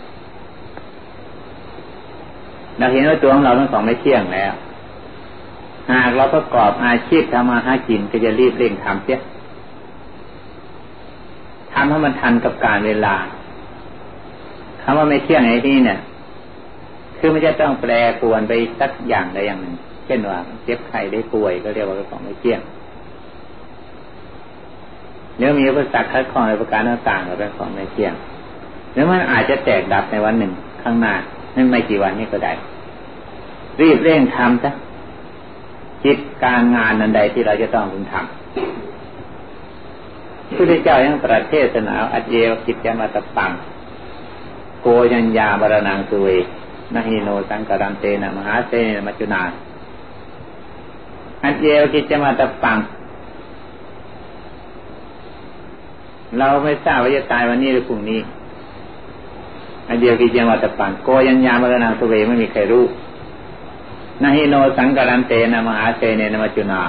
เราเห็นว่าตัวของเราเป็นของไม่เที่ยงแล้ว หากเราประกอบอาชีพทำมาหากินก็จะรีบเร่งทำเสีย ทำให้มันทันกับการเวลาคำว่าไม่เที่ยงในที่เนี่ย คือมันจะต้องแปรปวนไปสักอย่างใดอย่างหนึ่ง เช่นว่าเจ็บไข้ได้ป่วยก็เรียกว่าของไม่เที่ยงเนื้อมีอุปสรรคคัดข้องในประการต่างๆก็เป็นของไม่เที่ยงหรือมันอาจจะแตกดับในวันหนึ่งข้างหน้าไม่ไม่กี่วันนี้ก็ได้ รีบเร่งทำซะคิดการงานนันใดที่เราจะต้องพึงทำ พุทธเจ้ายังประเทศนาอัจเยวกิจยมาตปัง โกยัญญาบรนังสุเวนะฮิโนสังกรันเตนะมหาเตนะมัจจุนาอันเยวกิจมาตปัง เราไม่ทราบว่าจะตายวันนี้หรือพรุ่งนี้อันเดียวกิจมาตปังโกยัญญาบรนังสุเวไม่มีใครรู้นะฮิโนสังกรันเตนะมหาเตนะมัจจุนา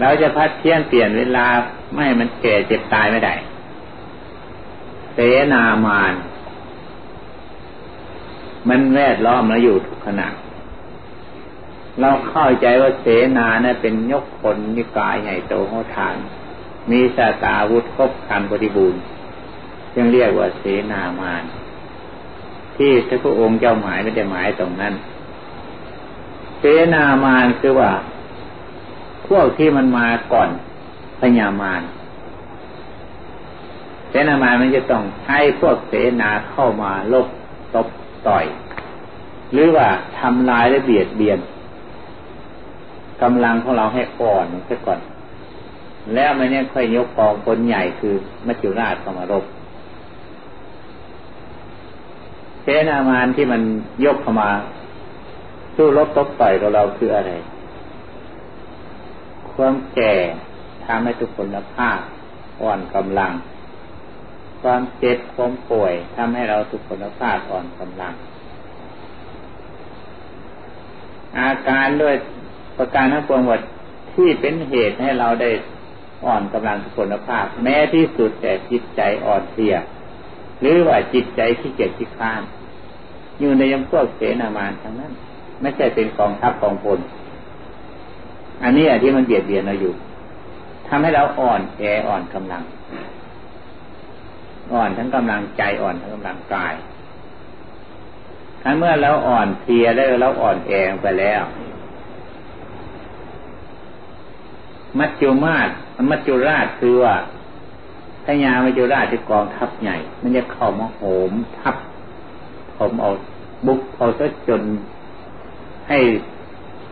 เราจะพัดเที่ยนเปลี่ยนเวลาไม่มันแก่เจ็บตายไม่ได้เสนามาน มันแวดล้อมเราอยู่ทุกขณะ เราเข้าใจว่าเสนานะเป็นยกคนนิกายใหญ่โตโหทาน มีสาตาวุธครบคันบริบูรณ์จึงเรียกว่าเสนามาน ที่พระองค์เจ้าหมายไม่ได้หมายตรงนั้น เสนามานคือว่า พวกที่มันมาก่อน พญามารเสนามามันจะต้องให้พวกเสนาเข้ามาลบตบต่อย หรือว่าทำลายและเบียดเบียนกำลังของเราให้อ่อนซะก่อน แล้วมันเนี่ยค่อยยกกองคนใหญ่คือมัจจุราชเข้ามารบเสนามานที่มันยกเข้ามาสู้รบตบต่อยกับเราคืออะไร ความแก่ ทำให้ทุกคนภาพอ่อนกำลัง ความเจ็บความป่วยทำให้เราทุกคนภาพอ่อนกำลัง อาการด้วยประการทั้งปวงหมดที่เป็นเหตุให้เราได้อ่อนกำลังทุกคนภาพ แม้ที่สุดแต่จิตใจอ่อนเพลียหรือว่าจิตใจที่เกียจที่ค้าน อยู่ในยมพวกเสนามานทั้งนั้น ไม่ใช่เป็นกองทัพกองพลอันนี้อันที่มันเบียดเบียนเราอยู่ ทำให้เราอ่อนแออ่อนกำลัง อ่อนทั้งกำลังใจอ่อนทั้งกำลังกายถ้าเมื่อเราอ่อนเพียแล้วเราอ่อนแอไปแล้ว มัจจุมาศมัจจุราชคือว่าพญามัจจุราชที่กองทัพใหญ่ มันจะเข้ามาโหมทับผมเอาบุกเอาซะจนให้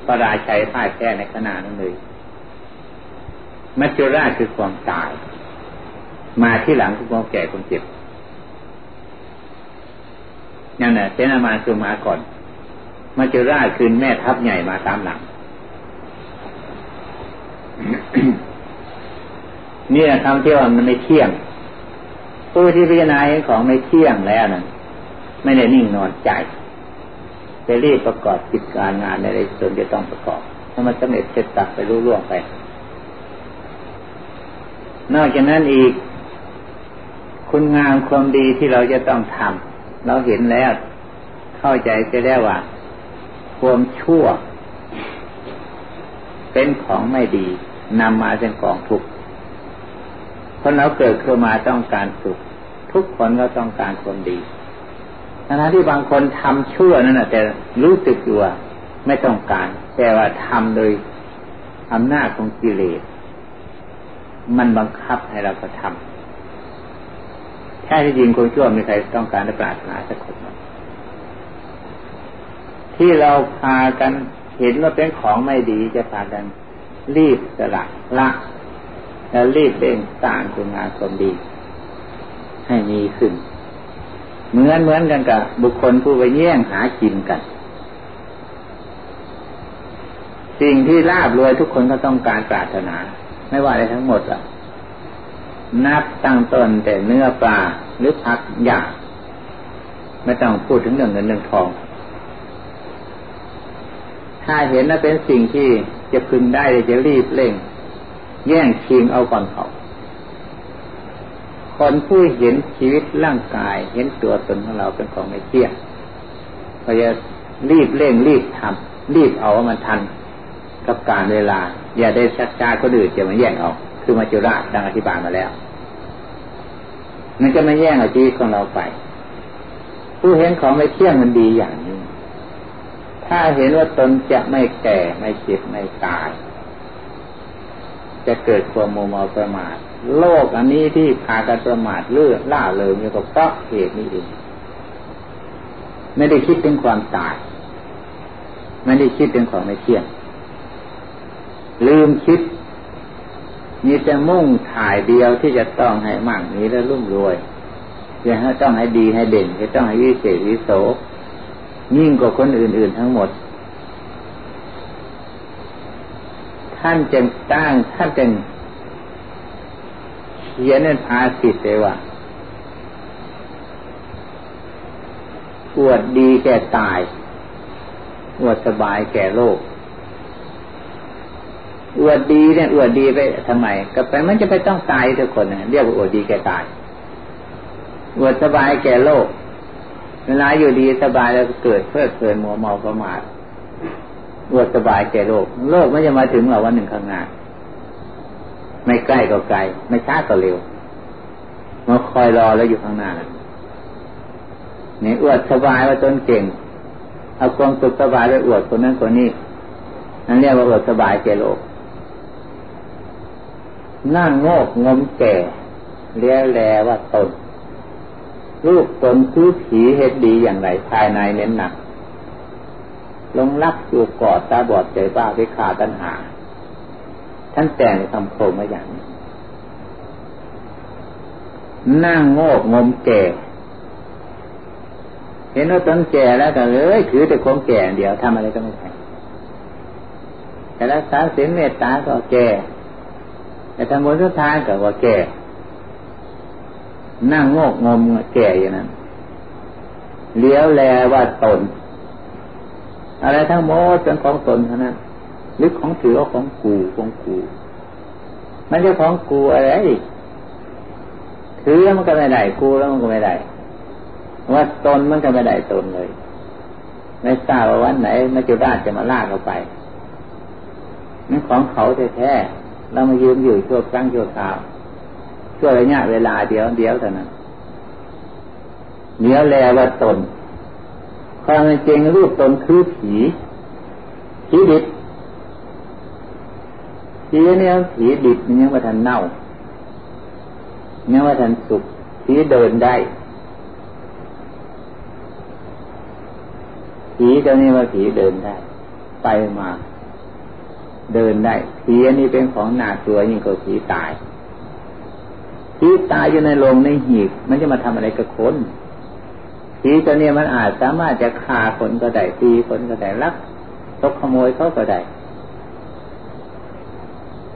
ประราชัยพ่ายแพ้ในขณะนั้นเลย มัจจุราชคือความตาย มาที่หลังคือความแก่ความเจ็บนั่นแหละเสนามาคือมาก่อนมาเจอราชคืนแม่ทัพใหญ่มาตามหลังนี่แหละคำที่ว่ามันไม่เที่ยงผู้ที่พิจารณาเห็นของไม่เที่ยงแล้วนั่นไม่ได้นิ่งนอนใจจะรีบประกอบกิจการงานในส่วนจะต้องประกอบถ้ามันสำเร็จเสร็จตัดไปรู้ล่วงไป นอกจากนั้นอีก คุณงามความดีที่เราจะต้องทำเราเห็นแล้ว เข้าใจไปแล้วว่า ความชั่ว เป็นของไม่ดีนำมาเป็นกองทุกข์คนเราเกิดขึ้นมาต้องการสุข ทุกคนก็ต้องการความดีทั้งที่บางคนทำชั่วนั่นแต่รู้สึกอยู่ว่าไม่ต้องการ แต่ว่าทำโดยอำนาจของกิเลส มันบังคับให้เราก็ทำแค่ที่จริงคนชั่วมีใครต้องการจะปรารถนาสักคนที่เราพากันเห็นว่าเป็นของไม่ดีจะพากัน รีบสละละแล้วรีบเร่งสร้างคุณงานความดี ให้มีขึ้น เหมือนเหมือนกันกับ บุคคลผู้ไปแย่งหากินกัน สิ่งที่ลาบรวยทุกคนก็ต้องการปรารถนา ไม่ว่าอะไรทั้งหมดอะนับตั้งต้นแต่เนื้อปลาหรือผักหยาไม่ต้องพูดถึงเรื่องเงินเรื่องทอง ถ้าเห็นว่าเป็นสิ่งที่จะพึงได้จะรีบเร่ง แย่งชิงเอาก่อนเขาคนผู้เห็นชีวิตร่างกายเห็นตัวตนของเราเป็นของไม่เที่ยงก็จะรีบเร่งรีบทำรีบเอาว่ามันทัน กับการเวลา อย่าได้ชักช้าก็ดื้อจะมาแย่งเอา คือมาจุราดังอธิบายมาแล้ว มันก็ไม่แย่งเอาชีวิตของเราไป ผู้เห็นของไม่เที่ยงมันดีอย่างนี้ ถ้าเห็นว่าตนจะไม่แก่ไม่เจ็บไม่ตาย จะเกิดความโมเมาประมาท โลกอันนี้ที่พากันประมาทเลื่อล่าเลยมีก็เพราะเหตุนี้เองไม่ได้คิดถึงความตาย ไม่ได้คิดถึงของไม่เที่ยง ลืมคิด มีแต่มุ่งถ่ายเดียวที่จะต้องให้มั่งมีและรุ่มรวยจะให้ต้องให้ดีให้เด่นจะต้องให้วิเศษวิโสยิ่งกว่าคนอื่น ๆ ทั้งหมด ท่านจึงตั้งท่านจึงเขียนในภาสิตเลยว่าอวดดีแก่ตายอวดสบายแก่โลก อวดดีเนี่ยอวดดีไปทำไม ก็ไปมันจะไปต้องตายทุกคนเรียกว่าอวดดีแก่ตายอวดสบายแก่โลกเวลาอยู่ดีสบายแล้วเกิดเพลิดเพลินมัวเมาประมาทอวดสบายแก่โลก โลกไม่จะมาถึงเราวันหนึ่งข้างหน้าไม่ใกล้ก็ไกล ไม่ช้าก็เร็วมาคอยรอแล้วอยู่ข้างหน้าเนี่ยอวดสบายว่าตนเก่งเอาความสุขสบายไปอวดคนนั้นคนนี้นั่นเรียกว่าอวดสบายแก่โลก นั่งโงกงมแก่เลี้ยแลว่าตนรูปตนคือผีเหตุดีอย่างไรภายในเน้นหนักลงรักอยู่กอดตาบอดใจบ้าไปขาตัณหา ท่านแต่งคำโคมมาอย่างนี้นั่งโงกงมแก่ เห็นว่าต้นแก่แล้วแต่เอ้ยถือแต่ความแก่เดียวทำอะไรก็ไม่ได้แต่ละสารสินเมตตาก็แก่ แต่ทำบุญทุกทานก็ว่าแก่ นั่งงกงมแก่อย่างนั้นเลี้ยวแลว่าตน อะไรทั้งหมดเป็นของตนเท่านั้นหรือของถือว่าของกูของกูมันจะของกูอะไรถือแล้วมันก็ไม่ได้กูแล้วมันก็ไม่ได้ว่าตนมันก็ไม่ได้ตนเลยไม่ทราบว่าวันไหนมาจุราชจะมาลากเราไปนั่นของเขาแท้ๆ เรามายืมอยู่ชั่วครั้งชั่วคราวชั่วระยะเวลาเดียวเดียวเท่านั้นเดี๋ยวแลว่าตนความจริงรูปตนคือผีผีดิบผีเนี่ยผีดิบยังว่าทันเน่ายังว่าทันสุกผีเดินได้ผีเจ้านี้ว่าผีเดินได้ ไปมา เดินได้ผีอันนี้เป็นของหนาตัวยิ่งกว่าผีตายผีตายอยู่ในโรงในหีบ มันจะมาทำอะไรกับคนผีตัวนี้มันอาจสามารถจะฆ่าคนก็ได้ตีคนก็ได้ลักตกขโมยเขาก็ได้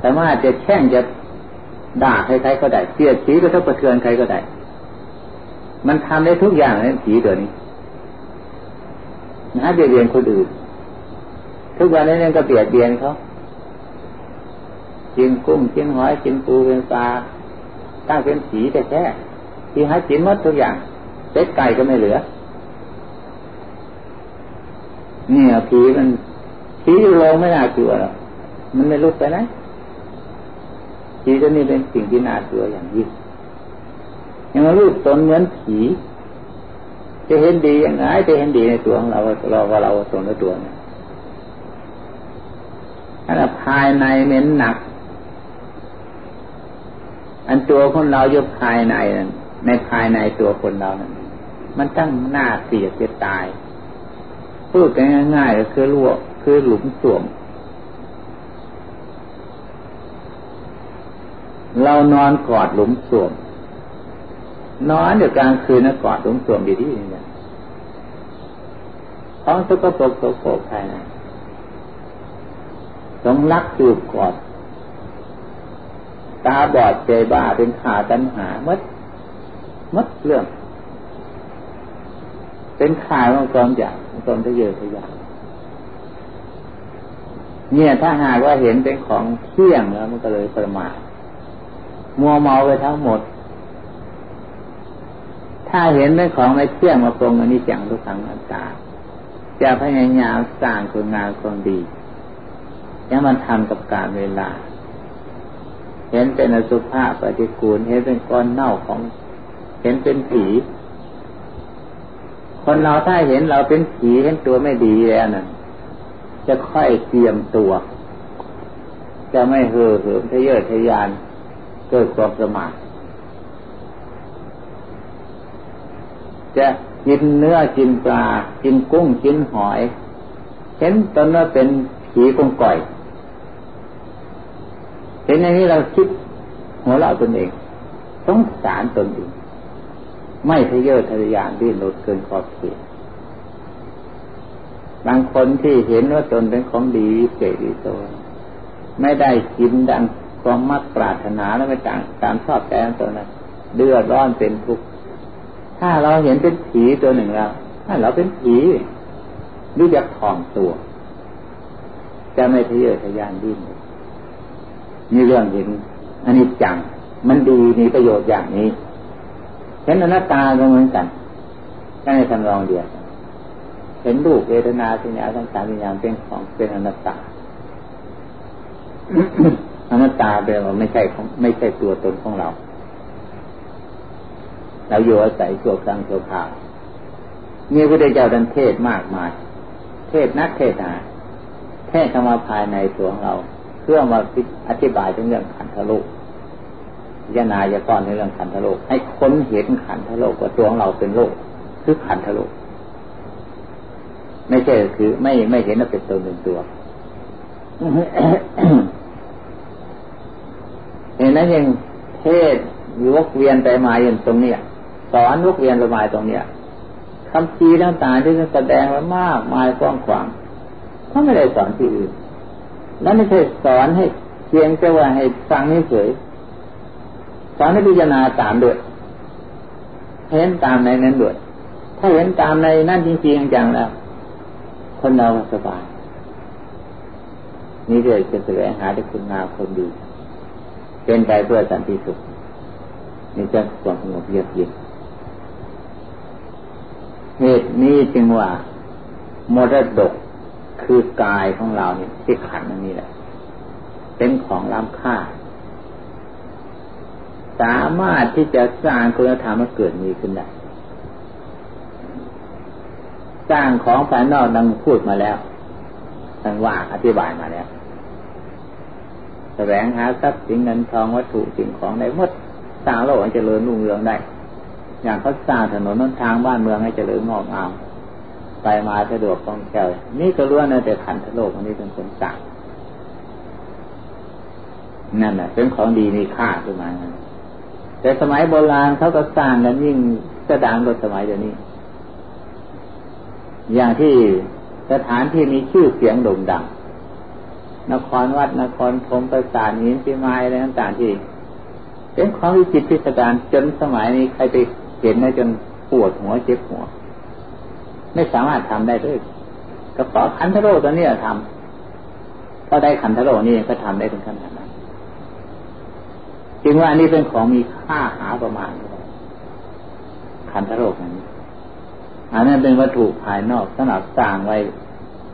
สามารถจะแช่งจะด่าใครๆก็ได้เสียดสีก็ต้องกระเทือนใครก็ได้ มันทำได้ทุกอย่างเลยผีตัวนี้นะเบียดเบียนคนอื่น ทุกวันนี้นั่นก็เบียดเบียนเขา กินกุ้งกินหอยกินปูเป็นปลาตั้งเป็นสีแต่แค่ที่ให้กินหมดทุกอย่างเป็ดไก่ก็ไม่เหลือเนี่ยผีมันผีอยู่ลงไม่น่ากลัวหรอกมันไม่ลุกไปนะผีตัวนี้เป็นสิ่งที่น่ากลัวอย่างยิ่งยังมาลูกตนเหมือนผีจะเห็นดียังไงจะเห็นดีในตัวของเราเราว่าเราตนในตัวเนี่ยอันนั้ภายในเน้นหนัก ตัวคนเราอยู่ภายในนั้นในภายในตัวคนเรานั้นมันตั้งหน้าเสียจะตายพูดง่ายๆก็คือลวคือหลุมสวมเรานอนกอดหลุมสวมนอนเดี๋ยวกลางคืนนะกอดหลุมสวมดีที่นี่ท้องสกปรกโสโครกภายในสงรักจูบกอด ตาบอดใจบ้าเป็นขาตันหามัดมัดเรื่อง เป็นขาของกองจากกองทะเยอทะยานเนี่ยถ้าหากว่าเห็นเป็นของเที่ยงแล้วมันก็เลยประมาทมัวเมาไปทั้งหมด ถ้าเห็นเป็นของไม่เที่ยงมาปรงอันนี้จังทุกขังอันตาจะพยายามสร้างคุณงามความดียังมันทำกับการเวลา เห็นเป็นอสุภะปฏิกูล เห็นเป็นก้อนเน่าของ เห็นเป็นผี คนเราถ้าเห็นเราเป็นผีเห็นตัวไม่ดีแล้วนั่นจะค่อยเตรียมตัว จะไม่เห่อเหิมทะเยอทะยานเกิดความประมาทจะกินเนื้อกินปลา กินกุ้งกินหอย เห็นตนว่าเป็นผีกงก่อย เห็นอย่างนี้เราคิดหัวเราตนเองสงสารตนเองไม่ทะเยอทะยานดิ้นรนเกินขอบเขตบางคนที่เห็นว่าตนเป็นของดีเศษดีโตไม่ได้กินดังความมักปรารถนาแล้วไม่ต่างตามชอบใจของตนนั้นเดือดร้อนเป็นทุกข์ถ้าเราเห็นเป็นผีตัวหนึ่งแล้วถ้าเราเป็นผีรู้จักถ่อมตัว จะไม่ทะเยอทะยานดิ้น มีเรื่องเห็นอันนี้จัง มันดีมีประโยชน์อย่างนี้เห็นอนัตตาก็เหมือนกันแค่ในทำรองเดียวเห็นรูปเวทนาสัญญาสังขารวิญญาณเป็นของเป็นอนัตตาอนัตตาแปลว่าไม่ใช่ของไม่ใช่ตัวตนของเรา เราอยู่อาศัยชั่วครั้งชั่วคราวมีพระเจ้าดันเทศมากมาย เทศนักเทศนาเทศเข้ามาภายในตัวของเรา พื่อมาอธิบายถึงเรื่องขันธโลกยานายก้อนในเรื่องขันธโลก ให้คนเห็นขันธโลกว่าตัวของเราเป็นโลก คือขันธโลก ไม่ใช่คือไม่ไม่เห็นว่าเป็นตัวเป็นตัวเห็นนั้นยังเทศวกเวียนไปมาอย่างตรงเนี้ยสอนวกเวียนไปมาตรงเนี้ยคำชี้ต่างๆที่แสดงไว้มากมายกว้างขวางเขาไม่ได้สอนที่อื่น แล้วไม่ใช่สอนให้เพียงแต่ว่าให้ฟังเฉยสอนให้พิจารณาตามด้วยเห็นตามในนั้นด้วยถ้าเห็นตามในนั่นจริงๆจังแล้ว คนเราสบายนี่เลยจะแสวงหาได้คุณงามคนดี เป็นไปเพื่อสันติสุขนี่จะความสงบเยือกเย็นเหตุนี้จึงว่า มรดก คือกายของเราเนี่ยที่ขันนี่แหละ เป็นของล้ำค่า สามารถที่จะสร้างคุณธรรมให้เกิดมีขึ้นได้ สร้างของภายนอกดังพูดมาแล้วดังว่าอธิบายมาแล้วแสวงหาทรัพย์สินเงินทองวัตถุสิ่งของในมดสร้างโลกให้เจริญรุ่งเรืองได้ อย่างเขาสร้างถนนนนทางบ้านเมืองให้เจริญงอกงาม ไปมาสะดวกคล่องแคล่วนี่ก็ล้วนแต่ขันธโลกอันนี้เป็นคนสร้างนั่นแหละเป็นของดีมีค่าขึ้นมาแต่สมัยโบราณเขาก็สร้างกันยิ่งกระดังกว่าสมัยเดี๋ยวนี้ อย่างที่สถานที่มีชื่อเสียงโด่งดัง นครวัดนครธมประสาทหินพิมายอะไรต่างๆที่ เป็นของวิจิตพิสดารจนสมัยนี้ใครไปเห็นนะจนปวดหัวเจ็บหัว ไม่สามารถทำได้ด้วยก็เพราะขันธโลตัวนี้ทำก็ได้ขันธโลนี่ก็ทำได้ถึงขนาดนั้นจึงว่าอันี่เป็นของมีค่าหาประมาณขันธโลกนั้นอันนั้นเป็นวัตถุภายนอกสำหรับสร้างไว้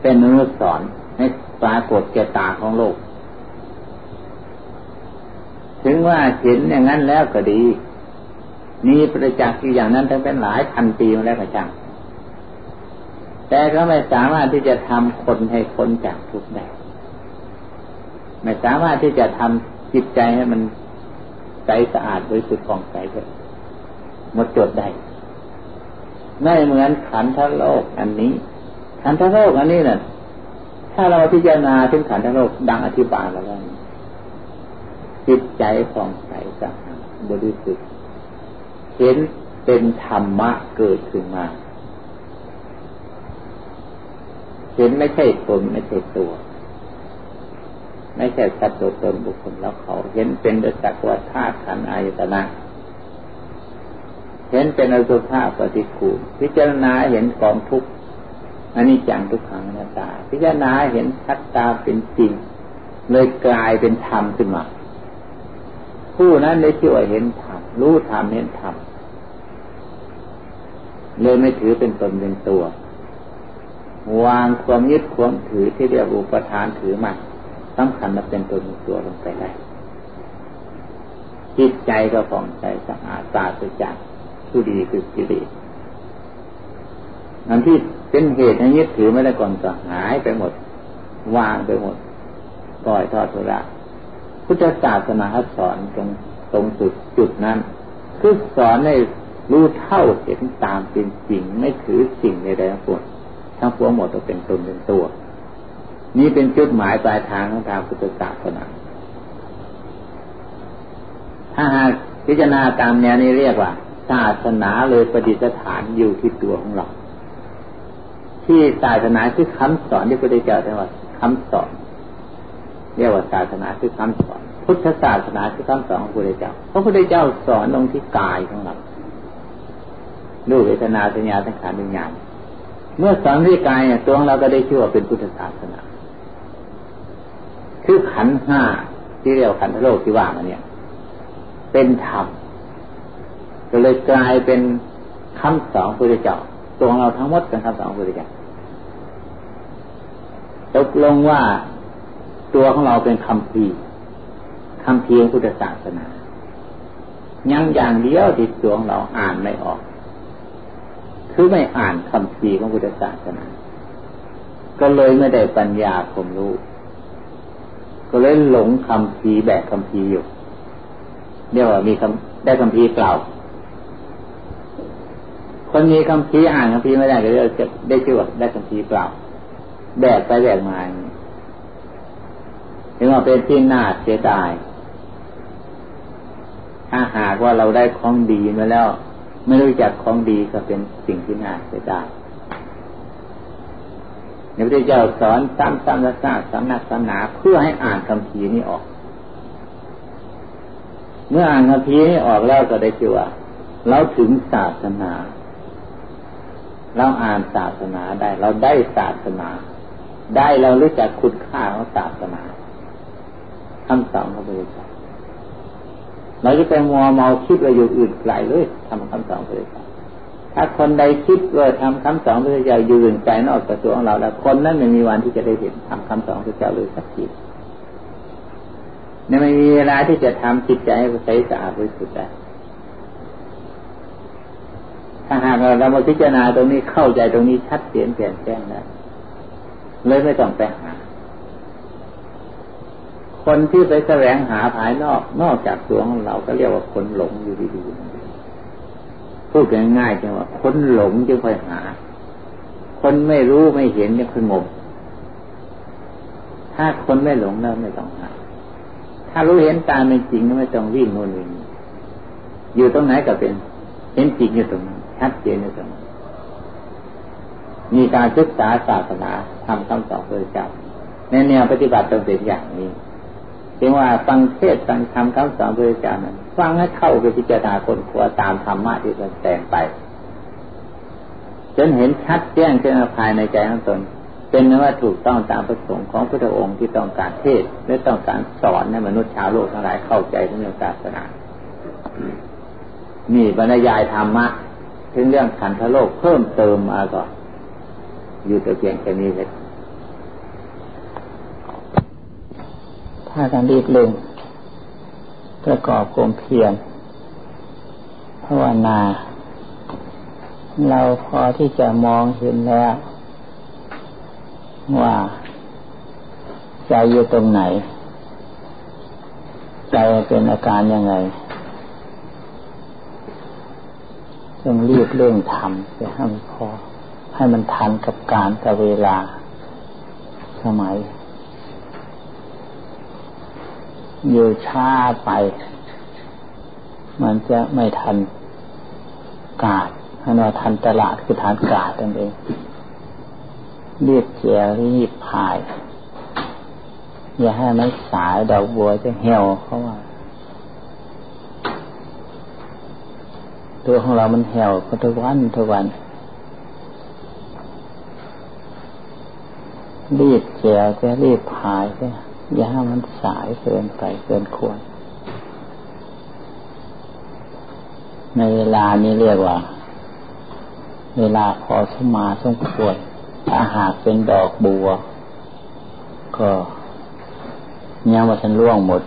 เป็นอนุสอนให้ปรากฏแก่ตาของโลก ถึงว่าเห็นอย่างนั้นแล้วก็ดี มีประจักษ์อยู่อย่างนั้นตั้งเป็นหลายพันปีมาแล้วก็จัง แต่ก็ไม่สามารถที่จะทำคนให้พ้นจากทุกข์ได้ ไม่สามารถที่จะทำจิตใจให้มันใสสะอาดบริสุทธิ์ของใสเลยหมดจดได้ไม่เหมือนขันธโลกอันนี้ ขันธโลกอันนี้น่ะ ถ้าเราพิจารณาถึงขันธโลกดังอธิบายมาแล้วจิตใจของใสสะอาดบริสุทธิ์เห็นเป็นธรรมะเกิดขึ้นมา เห็นไม่ใช่ตนไม่ใช่ตัว ไม่ใช่สัตว์ตัวตนบุคคลแล้วเขา เห็นเป็นดจักรวาธาตุขันอายตนะเห็นเป็นอสุภะปฏิคูลพิจารณาเห็นกองทุกข์อันนี้จังทุกขังนาตา พิจารณาเห็นทัตตาเป็นจริง เลยกลายเป็นธรรมขึ้นมา ผู้นั้นได้ชื่อว่าเห็นธรรมรู้ธรรมเห็นธรรมเลยไม่ถือเป็นตนเป็นตัว วางความยึดความถือที่เรียกอุปทานถือมาสำคัญมาเป็นตนเป็นตัวลงไปได้จิตใจก็ผ่องใสสะอาดตาสุจักผู้ดีคือกิเลสอันที่เป็นเหตุให้ยึดถือไม่ได้ก่อนก็หายไปหมด วางไปหมดปล่อยทอดทุระพุทธศาสนาสอนตรงตรงจุดจุดนั้น คือสอนให้รู้เท่าเห็นตามเป็นจริง ไม่ถือสิ่งใดๆทั้งปวง ทั้งปวงหมดจะเป็นตนเป็นตัว นี่เป็นจุดหมายปลายทางของทางพุทธศาสนาถ้าหากพิจารณาตามแนวนี้เรียกว่า ศาสนาเลยประดิษฐานอยู่ที่ตัวของเรา ที่ศาสนาคือคำสอนที่พระพุทธเจ้าเรียกว่าคำสอน เรียกว่าศาสนาคือคำสอน พุทธศาสนาคือคำสอนของพระพุทธเจ้าพระพุทธเจ้าสอนลงที่กายของเราดูเวทนาสัญญาสังขารวิญญาณ เมื่อสอนที่กายตัวของเราก็ได้ชื่อว่าเป็นพุทธศาสนา คือขันห้าที่เรียกขันธโลกที่ว่ามาเนี่ย เป็นธรรมก็เลยกลายเป็นคำสอนพระเจ้าตัวของเราทั้งหมดเป็นคำสอนพระเจ้าตกลงว่าตัวของเราเป็นคำพีคำพีของพุทธศาสนายังอย่างเดียวที่ตัวของเราอ่านไม่ออก คือไม่อ่านคำพีของพุทธศาสนา ก็เลยไม่ได้ปัญญาผมรู้ ก็เลยหลงคำพีแบบคำพีอยู่เรียกว่ามีคำได้คำพีเปล่า คนมีคำพีอ่านคำพีไม่ได้ก็จะได้ชื่อว่าได้คำพีเปล่า แบกไปแบกมาถึงว่าเป็นที่น่าเสียดาย ถ้าหากว่าเราได้ของดีมาแล้ว ไม่รู้จักของดีก็เป็นสิ่งที่น่าเสียดายพระพุทธเจ้าสอนซ้ำซ้ำและซ้ำสำนักสำนาเพื่อให้อ่านคำพีนี้ออก เมื่ออ่านคำพีนี้ออกแล้วก็ได้ชื่อว่าเราถึงศาสนา เราอ่านศาสนาได้ เราได้ศาสนา ได้เรารู้จักคุณค่าของศาสนาคำสอนพระพุทธเจ้า เราจะไปมัวเมาคิดว่าอยู่อื่นไกลเลยทำคำสอนพระเจ้าถ้าคนใดคิดว่าทำคำสอนพระเจ้าอยู่อื่นไกลนอกจากตัวของเราแล้วคนนั้นไม่มีวันที่จะได้เห็นทำคำสอนพระเจ้าเลยสักทีเนี่ยไม่มีเวลาที่จะทำจิตใจให้ใสสะอาดบริสุทธิ์ได้ถ้าหากเรามาพิจารณาตรงนี้เข้าใจตรงนี้ชัดเจนแจ่มแจ้งแล้วเลยไม่ต้องไปหา คนที่ไปแสวงหาภายนอก นอกจากตัวของเราก็เรียกว่าคนหลงอยู่ดีๆพูดง่ายๆจังว่าคนหลงจึงค่อยหา คนไม่รู้ไม่เห็นจึงค่อยงมถ้าคนไม่หลงแล้วไม่ต้องหา ถ้ารู้เห็นตามเป็นจริงก็ไม่ต้องวิ่งโน่นวิ่งอยู่ตรงไหนก็เป็น เห็นจริงอยู่ตรงนั้นชัดเจนในสมอมีการศึกษาศาสนาทำคำสอนพระเจ้าในแนวปฏิบัติต้องเป็นอย่างนี้ จึงว่าฟังเทศฟังธรรมคำสอนพระเจ้านั้นฟังให้เข้าไปพิจารณาคนครัวตามธรรมะที่แสดงไป จนเห็นชัดแจ้งขึ้นภายในใจของตน เป็นนว่าถูกต้องตามประสงค์ของพระองค์ที่ต้องการเทศและต้องการสอนให้มนุษย์ชาวโลกทั้งหลายเข้าใจในเรื่องศาสนานี่บรรยายธรรมะถึงเรื่องขันธโลกเพิ่มเติมมาก็อยู่แต่เพียงแค่นี้เลย ถ้าการรีบเร่งประกอบกลมเพียรภาวนา เราพอที่จะมองเห็นแล้ว ว่าใจอยู่ตรงไหน ใจเป็นอาการยังไงต้องรีบเร่งทำจะให้มันพอ ให้มันทันกับการกับเวลาสมัย อยู่ช้าไป มันจะไม่ทันกาดให้เราทันตลาดคือทานกาดนั่นเองรีบเจียรีบพาย อย่าให้มันสายดอกบัวจะเหี่ยวเข้าว่าตัวของเรามันเหี่ยวทุกวันทุกวันรีบแจวจะรีบพายจะ อย่าให้มันสายเกินไปเกินควร ในเวลานี้เรียกว่า เวลาพอสมาสมควรถ้าหากเป็นดอกบัว ก็ยังว่าฉันล่วงหมด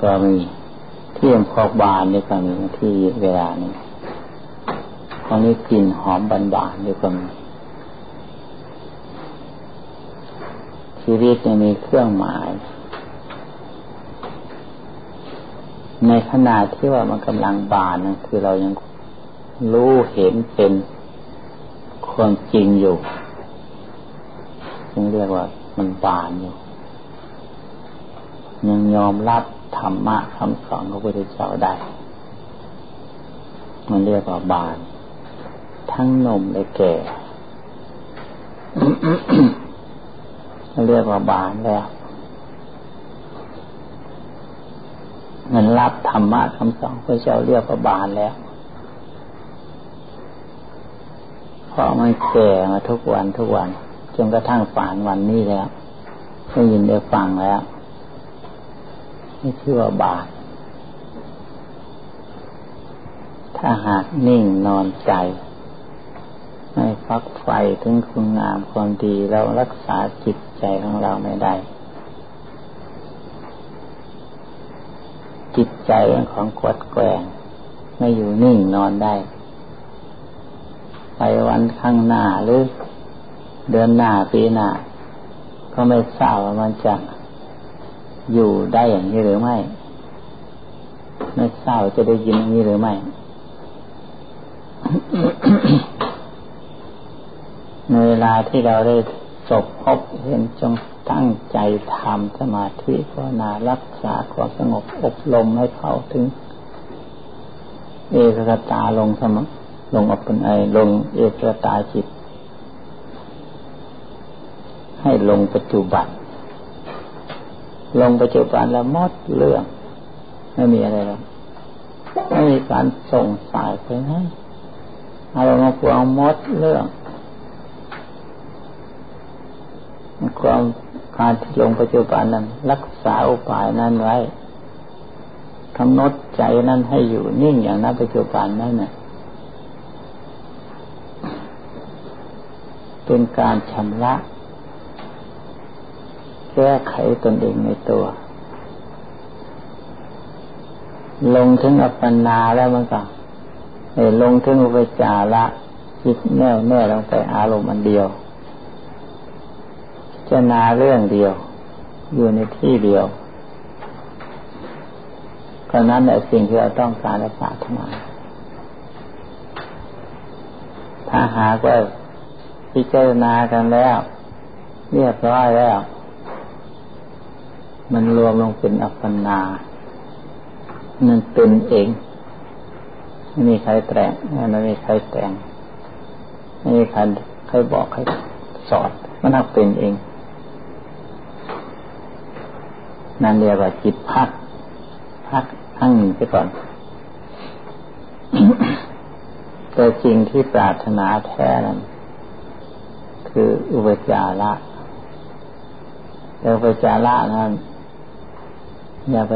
ก็มีเที่ยงพอกบานในก็มีที่เวลานี้ตอนนี้กลิ่นหอมบานบานด้วยก็มี ชีวิตมีเครื่องหมาย ในขณะที่ว่ามันกำลังบานนะคือเรายังรู้เห็นเป็นความจริงอยู่ยังเรียกว่ามันบานอยู่ ยังยอมรับธรรมะคำสอนของพระพุทธเจ้าได้ มันเรียกว่าบาน ทั้งนมและแก่ เรียกว่าบานแล้วมันรับธรรมะคำสอนพระเจ้าเรียกว่าบานแล้วเพราะมันแก่มาทุกวันทุกวันจนกระทั่งฝ่านวันนี้แล้วได้ยินได้ฟังแล้วนี่ชื่อว่าบาปถ้าหากนิ่งนอนใจ ไม่ฟักไฟถึงคุณงามความดีเรารักษาจิตใจของเราไม่ได้ จิตใจเป็นของกดแกงไม่อยู่นิ่งนอนได้ ไปวันข้างหน้าหรือเดือนหน้าปีหน้า ก็ไม่ทราบว่ามันจะอยู่ได้อย่างนี้หรือไม่ ไม่ทราบจะได้ยินอย่างนี้หรือไม่ ในเวลาที่เราได้จบพบเห็นจงตั้งใจทำสมาธิภาวนารักษาความสงบอบรมให้เขาถึง เอกสตาลงสมลงอเป็นไอลงเอกสตาจิต ให้ลงปัจจุบัน ลงปัจจุบันแล้วมดเรื่อง ไม่มีอะไรแล้วไม่มีการส่งสายไปไหนอารมณ์ความมดเรื่อง ความการที่ลงปัจจุบันนั้น รักษาอุปายนั้นไว้กำหนดใจนั้นให้อยู่นิ่งอย่างนั้นปัจจุบันนั่นน่ะเป็นการชำระ แก้ไขตนเองในตัว ลงถึงอัปปนาแล้วมันก็ลงถึงอุปจาระคิดแน่วแน่ลงไปอารมณ์อันเดียว จะนาเรื่องเดียว อยู่ในที่เดียวก็นั้นแหละสิ่งที่เราต้องการในศาสนาถ้าหากว่าพิจารณากันแล้ว เรียบร้อยแล้ว มันรวมลงเป็นอัปปนามันเป็นเองไม่มีใครแต่งไม่มีใครแต่งไม่มีใครใครบอกใครสอนมันนักเป็นเอง นั่นเรียกว่าจิตพัก พักทั้งหนึ่งไปก่อน แต่จริงที่ปรารถนาแท้นั้นคืออุปจาระแต่อุปจาระนั้นอย่าไป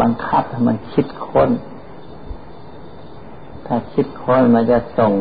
บังคับให้มันคิดค้น ถ้าคิดค้นมันจะส่ง